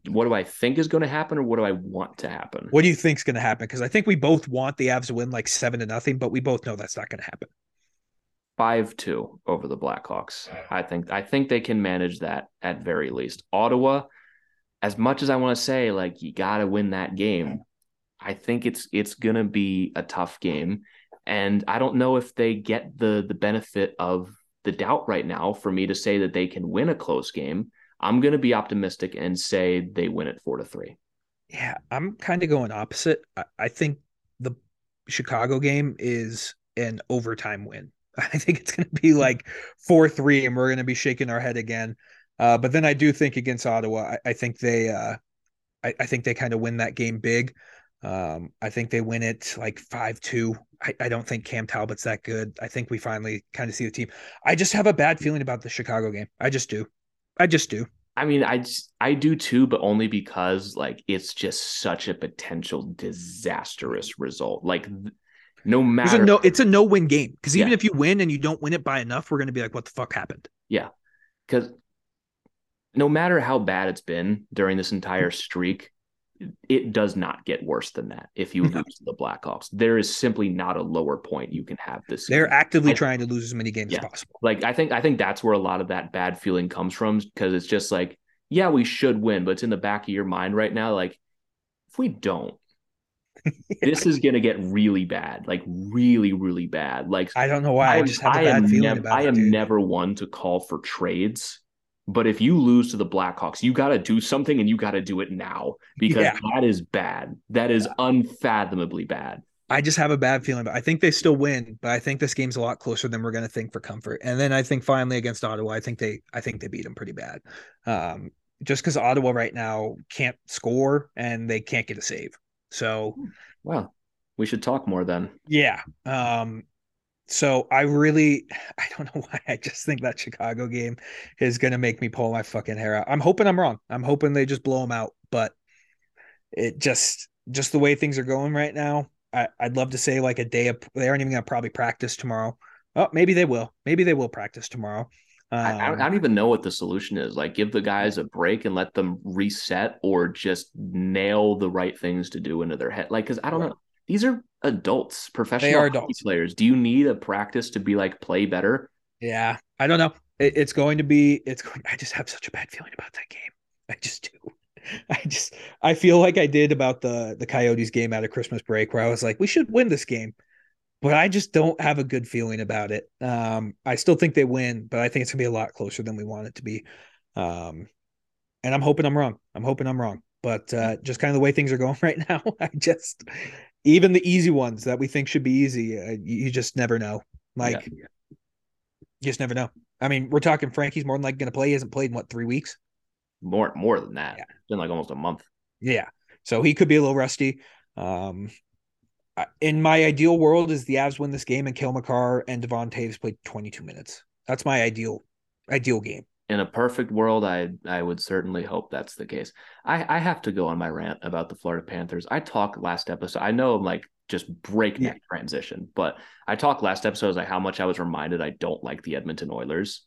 What do I think is going to happen or what do I want to happen? What do you think is going to happen? Because I think we both want the Avs to win like seven to nothing, but we both know that's not going to happen. five two over the Blackhawks. I think I think they can manage that at very least. Ottawa, as much as I want to say like you got to win that game, I think it's it's gonna be a tough game, and I don't know if they get the the benefit of the doubt right now for me to say that they can win a close game. I'm gonna be optimistic and say they win it four to three. Yeah, I'm kind of going opposite. I, I think the Chicago game is an overtime win. I think it's going to be like 4 3, and we're going to be shaking our head again. Uh, but then I do think against Ottawa, I, I think they, uh, I, I think they kind of win that game big. Um, I think they win it like 5 2. I, I don't think Cam Talbot's that good. I think we finally kind of see the team. I just have a bad feeling about the Chicago game. I just do. I just do. I mean, I just, I do too, but only because like it's just such a potential disastrous result. Like, no matter a no, it's a no win game because even Yeah. if you win and you don't win it by enough, we're going to be like, what the fuck happened? Yeah, because no matter how bad it's been during this entire streak, it does not get worse than that if you No. lose to the Blackhawks. There is simply not a lower point you can have this. They're season. actively I- trying to lose as many games Yeah. as possible. like I think I think that's where a lot of that bad feeling comes from because it's just like yeah we should win, but it's in the back of your mind right now like if we don't. This is gonna get really bad, like really, really bad. Like I don't know why. I, am- just have a I bad am feeling nev- about I am dude. never one to call for trades, but if you lose to the Blackhawks, you got to do something and you got to do it now because Yeah. that is bad. That is unfathomably bad. I just have a bad feeling. But I think they still win, but I think this game's a lot closer than we're going to think for comfort. And then I think finally against Ottawa, I think they, I think they beat them pretty bad. Um, just because Ottawa right now can't score and they can't get a save. So Well, we should talk more then. Yeah. Um so I really I don't know why I just think that Chicago game is going to make me pull my fucking hair out. I'm hoping I'm wrong. I'm hoping they just blow them out, but it just just the way things are going right now. I, I'd love to say like a day of they aren't even going to probably practice tomorrow. Oh, maybe they will. Maybe they will practice tomorrow. Um, I, I, don't, I don't even know what the solution is. Like, give the guys a break and let them reset, or just nail the right things to do into their head. Like, because I don't Right. know. These are adults, professional are hockey adults. players. Do you need a practice to be like play better? Yeah, I don't know. It, it's going to be. It's going. I just have such a bad feeling about that game. I just do. I just. I feel like I did about the the Coyotes game out of Christmas break, where I was like, we should win this game, but I just don't have a good feeling about it. Um, I still think they win, but I think it's gonna be a lot closer than we want it to be. Um, and I'm hoping I'm wrong. I'm hoping I'm wrong. But uh, just kind of the way things are going right now, I just even the easy ones that we think should be easy, uh, you, just never know. Like Yeah. you just never know. I mean, we're talking Frankie's more than likely going to play. He hasn't played in what three weeks. more more than that. Yeah. It's been like almost a month. Yeah, so he could be a little rusty. Um, in my ideal world, is the Avs win this game and Cale Makar and Devon Toews played 22 minutes. That's my ideal ideal game. In a perfect world, I I would certainly hope that's the case. I I have to go on my rant about the Florida Panthers. I talked last episode. I know I'm like just breakneck transition, but I talked last episode like how much I was reminded I don't like the Edmonton Oilers.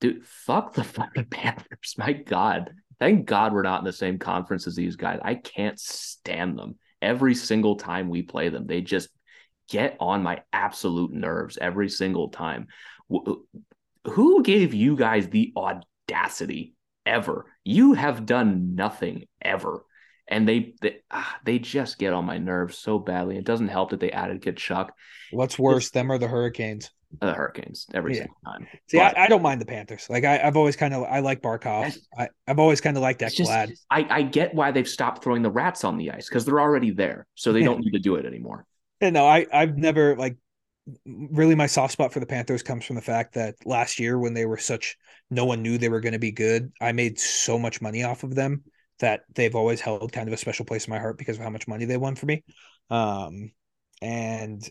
Dude, fuck the fucking Panthers. My God. Thank God we're not in the same conference as these guys. I can't stand them. Every single time we play them, they just get on my absolute nerves every single time. Wh- Who gave you guys the audacity ever? You have done nothing ever. And they they, ah, they just get on my nerves so badly. It doesn't help that they added Tkachuk, What's worse, them or the Hurricanes? the Hurricanes, every Yeah. single time. See, But- I, I don't mind the Panthers. Like I, I've always kind of I like Barkov. I, I've always kind of liked It's Ekblad. just, I, I get why they've stopped throwing the rats on the ice because they're already there. So they don't need to do it anymore. Yeah, no, I I've never like really my soft spot for the Panthers comes from the fact that last year when they were such no one knew they were going to be good. I made so much money off of them that they've always held kind of a special place in my heart because of how much money they won for me. Um and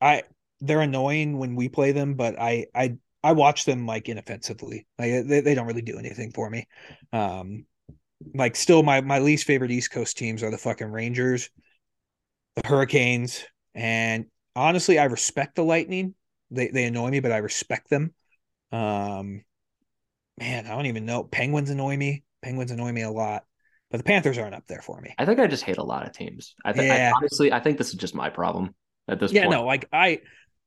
I they're annoying when we play them, but I I I watch them like inoffensively. Like they, they don't really do anything for me. Um like still my my least favorite East Coast teams are the fucking Rangers, the Hurricanes, and honestly, I respect the Lightning. They they annoy me, but I respect them. Um, man, I don't even know. Penguins annoy me. Penguins annoy me a lot, but the Panthers aren't up there for me. I think I just hate a lot of teams. I think Yeah. honestly, I think this is just my problem at this Yeah, point. no, like I,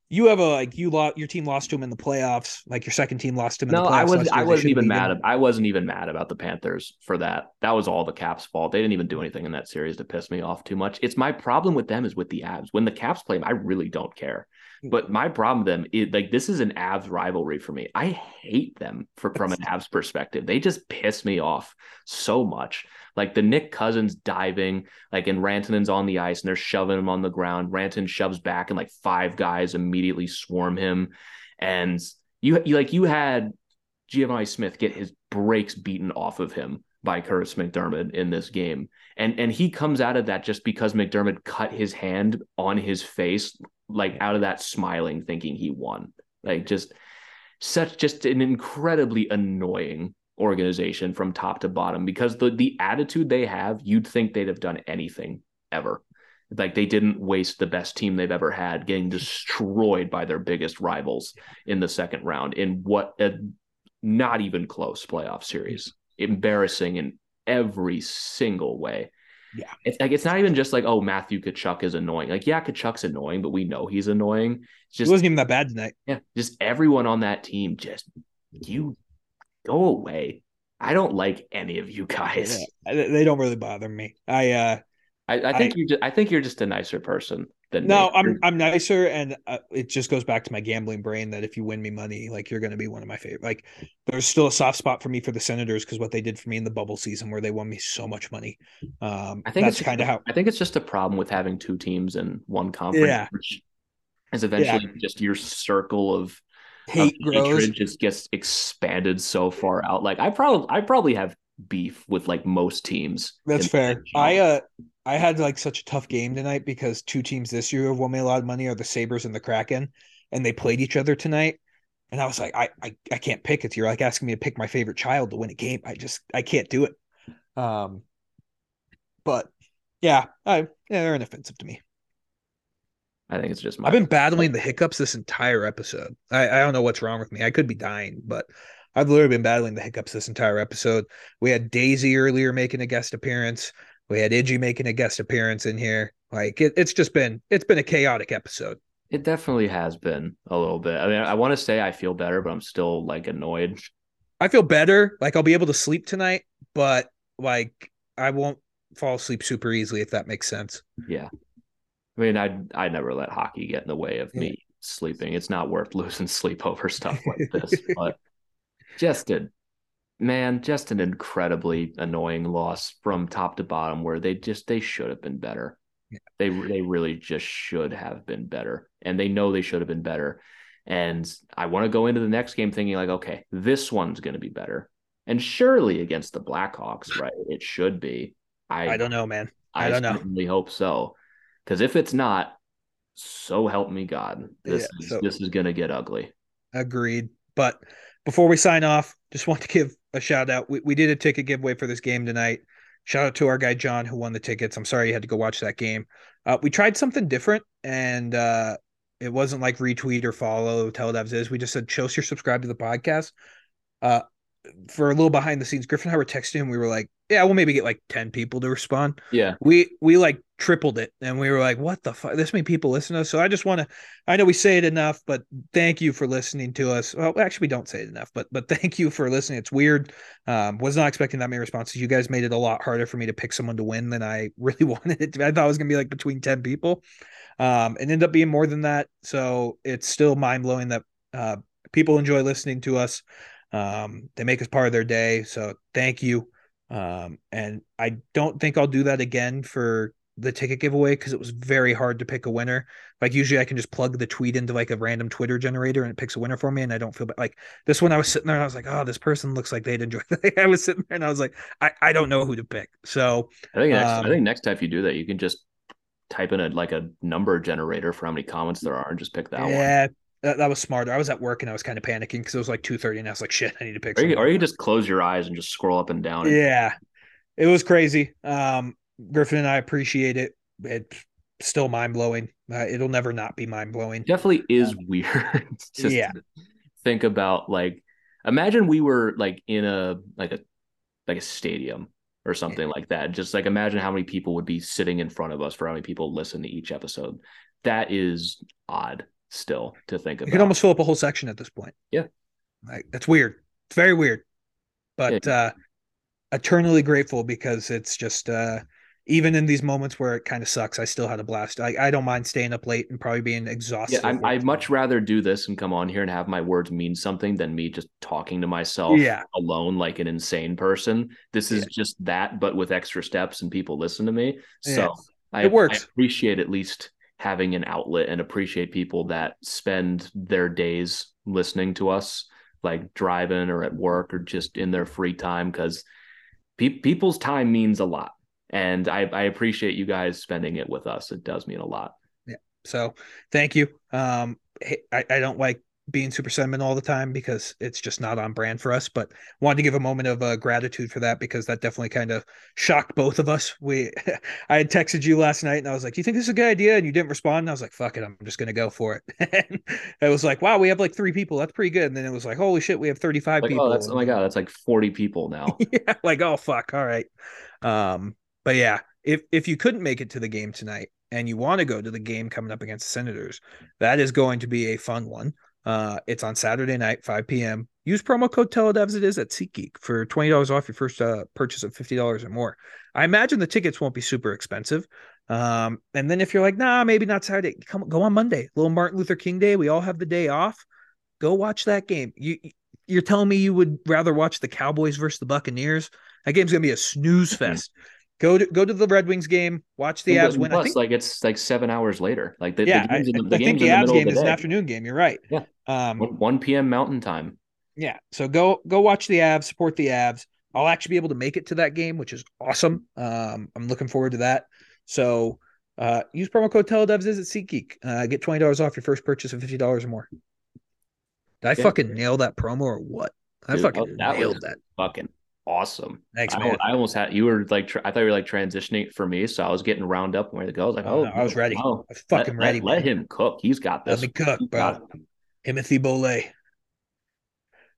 you have a like you lost your team lost to him in the playoffs. Like your second team lost to him. In No, the playoffs I wasn't. year. I wasn't even mad. I wasn't even mad about the Panthers for that. That was all the Caps' fault. They didn't even do anything in that series to piss me off too much. It's my problem with them is with the Avs. When the Caps play them, I really don't care. But my problem with them is like this is an Avs rivalry for me. I hate them for from an Avs perspective. They just piss me off so much. Like the Nick Cousins diving, like and Rantanen's on the ice and they're shoving him on the ground. Rantanen shoves back and like five guys immediately swarm him. And you, you like you had Givani Smith get his brakes beaten off of him by Kurtis MacDermid in this game. And and he comes out of that just because MacDermid cut his hand on his face, like out of that smiling, thinking he won. Like just such just an incredibly annoying organization from top to bottom because the the attitude they have, you'd think they'd have done anything ever. Like they didn't waste the best team they've ever had, getting destroyed by their biggest rivals in the second round in what a not even close playoff series. Embarrassing in every single way. Yeah. It's like it's not even just like, oh, Matthew Tkachuk is annoying. Like, yeah, Tkachuk's annoying, but we know he's annoying. It's It just wasn't even that bad tonight. yeah, just everyone on that team, just you go away. I don't like any of you guys. Yeah, they don't really bother me. I uh I, I think you just I think you're just a nicer person than No, me. I'm I'm nicer, and uh, it just goes back to my gambling brain that if you win me money, like you're going to be one of my favorite. Like there's still a soft spot for me for the Senators because what they did for me in the bubble season, where they won me so much money. Um, I think that's kind of how. I think it's just a problem with having two teams in one conference, Yeah. which is eventually just your circle of, of Hate grows. just gets expanded so far out. Like I probably I probably have beef with like most teams. That's fair. I uh I had like such a tough game tonight because two teams this year have won me a lot of money are the Sabres and the Kraken, and they played each other tonight. And I was like, I, I I can't pick it. You're like asking me to pick my favorite child to win a game. I just I can't do it. Um but yeah, I yeah, they're inoffensive to me. I think it's just my I've been battling the hiccups this entire episode. I, I don't know what's wrong with me. I could be dying, but I've literally been battling the hiccups this entire episode. We had Daisy earlier making a guest appearance. We had Iggy making a guest appearance in here. Like it, it's just been it's been a chaotic episode. It definitely has been a little bit. I mean, I want to say I feel better, but I'm still like annoyed. I feel better. Like I'll be able to sleep tonight, but like I won't fall asleep super easily if that makes sense. Yeah. I mean, I I never let hockey get in the way of Yeah. me sleeping. It's not worth losing sleep over stuff like this. but just a man, just an incredibly annoying loss from top to bottom where they just they should have been better. Yeah. They they really just should have been better. And they know they should have been better. And I want to go into the next game thinking like, okay, this one's going to be better. And surely against the Blackhawks, right? It should be. I I don't know, man. I I, don't know. certainly hope so. Because if it's not, so help me God, this Yeah, is this is gonna get ugly. Agreed. But before we sign off, just want to give a shout out. We, we did a ticket giveaway for this game tonight. Shout out to our guy John who won the tickets. I'm sorry you had to go watch that game. Uh, we tried something different, and uh, it wasn't like retweet or follow it is. We just said show us you're subscribed to the podcast. Uh, for a little behind the scenes, Griffin and I were texting him. We were like, "Yeah, we'll maybe get like ten people to respond." Yeah, we we like tripled it and we were like what the fuck this many people listen to us so i just want to i know we say it enough but thank you for listening to us. Well actually we don't say it enough but but thank you for listening. It's weird. Um was not expecting that many responses. You guys made it a lot harder for me to pick someone to win than i really wanted it to be. i thought it was gonna be like between 10 people um it ended up being more than that so it's still mind-blowing that uh people enjoy listening to us. Um they make us part of their day so thank you um and i don't think i'll do that again for the ticket giveaway because it was very hard to pick a winner. Like usually I can just plug the tweet into like a random Twitter generator and it picks a winner for me and I don't feel bad. Like this one I was sitting there and I was like, oh, this person looks like they'd enjoy that. I was sitting there and I was like, I, I don't know who to pick. So I think next, Um, I think next time if you do that, you can just type in a like a number generator for how many comments there are and just pick that one. yeah, that, that was smarter. I was at work and I was kind of panicking because it was like 2.30 and I was like, shit, I need to pick Or you, or you just close your eyes and just scroll up and down. and- Yeah, it was crazy. Um, Griffin and I appreciate it. It's still mind blowing. Uh, it'll never not be mind blowing. definitely is weird. just Yeah. to think about like imagine we were like in a like a like a stadium or something like that. Just like imagine how many people would be sitting in front of us for how many people listen to each episode. That is odd still to think about. You can almost fill up a whole section at this point. Yeah. Like that's weird. It's very weird. But uh eternally grateful because it's just uh even in these moments where it kind of sucks, I still had a blast. I, I don't mind staying up late and probably being exhausted. yeah, I, I'd much rather do this and come on here and have my words mean something than me just talking to myself Yeah. alone like an insane person. This is just that, but with extra steps and people listen to me. So Yeah. I, It works. I appreciate at least having an outlet and appreciate people that spend their days listening to us, like driving or at work or just in their free time, because pe- people's time means a lot. And I, I appreciate you guys spending it with us. It does mean a lot. Yeah so thank you. Um, I, I don't like being super sentimental all the time because it's just not on brand for us, but wanted to give a moment of uh, gratitude for that because that definitely kind of shocked both of us. We, I had texted you last night and I was like, "Do you think this is a good idea?" And you didn't respond. And I was like, "Fuck it, I'm just gonna go for it." and it was like, "Wow, we have like three people. That's pretty good." And then it was like, "Holy shit, we have 35 Like, people." oh, that's oh my god, that's like 40 people now. yeah, like oh fuck, all right. Um, but yeah, if if you couldn't make it to the game tonight and you want to go to the game coming up against the Senators, that is going to be a fun one. Uh, it's on Saturday night, 5 p.m. Use promo code TELEDEVS it is at SeatGeek for twenty dollars off your first uh, purchase of fifty dollars or more. I imagine the tickets won't be super expensive. Um, and then if you're like, nah, maybe not Saturday, come go on Monday, little Martin Luther King Day. We all have the day off. Go watch that game. You you're telling me you would rather watch the Cowboys versus the Buccaneers? That game's gonna be a snooze fest. Go to go to the Red Wings game, watch the Avs win. I Plus, think, like it's like seven hours later. Like the, yeah, the game's in the, I, the I think the the Avs game of is an afternoon game. You're right. Yeah. Um, 1, 1 p.m. Mountain Time. yeah. So go go watch the Avs, support the Avs. I'll actually be able to make it to that game, which is awesome. Um, I'm looking forward to that. So uh, use promo code TELEDEVS is at SeatGeek. Uh, get twenty dollars off your first purchase of fifty dollars or more. Did I Yeah. fucking nail that promo or what? I Dude, fucking that nailed that. Fucking awesome. Thanks, I, man. I almost had you were like I thought you were like transitioning for me, so I was getting round up and ready to go. I was like, Oh, oh, no, I was ready. Oh, I was fucking let, ready. Let, let him cook. He's got this. Let me cook, He's bro. Timothy Boley.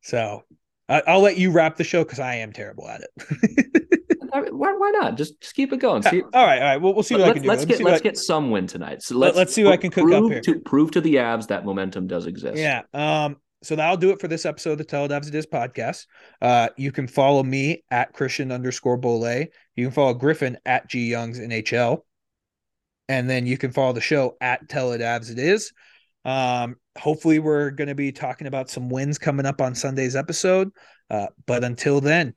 So I, I'll let you wrap the show because I am terrible at it. I mean, why, why not? Just just keep it going. See, all right, all right. We'll, we'll see what I let's, can do. let's get let's I- get some win tonight. So Let- let's let's see what I can cook up prove here. to prove to the Avs that momentum does exist. Yeah. Um, so that'll do it for this episode of the Tell It Is podcast. Uh, you can follow me at Christian underscore Bole. You can follow Griffin at G Youngs NHL. And then you can follow the show at Tell It Is. Um, hopefully we're gonna be talking about some wins coming up on Sunday's episode. Uh, but until then,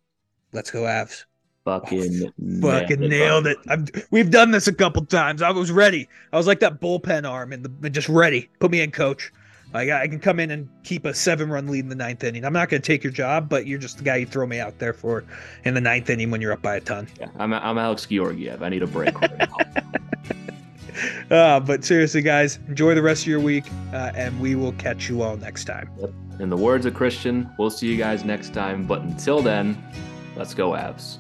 let's go Avs. Fucking Fucking nailed it. I'm, we've done this a couple times. I was ready. I was like that bullpen arm and the just ready. Put me in, coach. Like I can come in and keep a seven run lead in the ninth inning. I'm not going to take your job, but you're just the guy you throw me out there for in the ninth inning when you're up by a ton. Yeah, I'm I'm Alex Georgiev. I need a break right now. Uh, but seriously, guys, enjoy the rest of your week, uh, and we will catch you all next time. In the words of Christian, we'll see you guys next time. But until then, let's go Avs.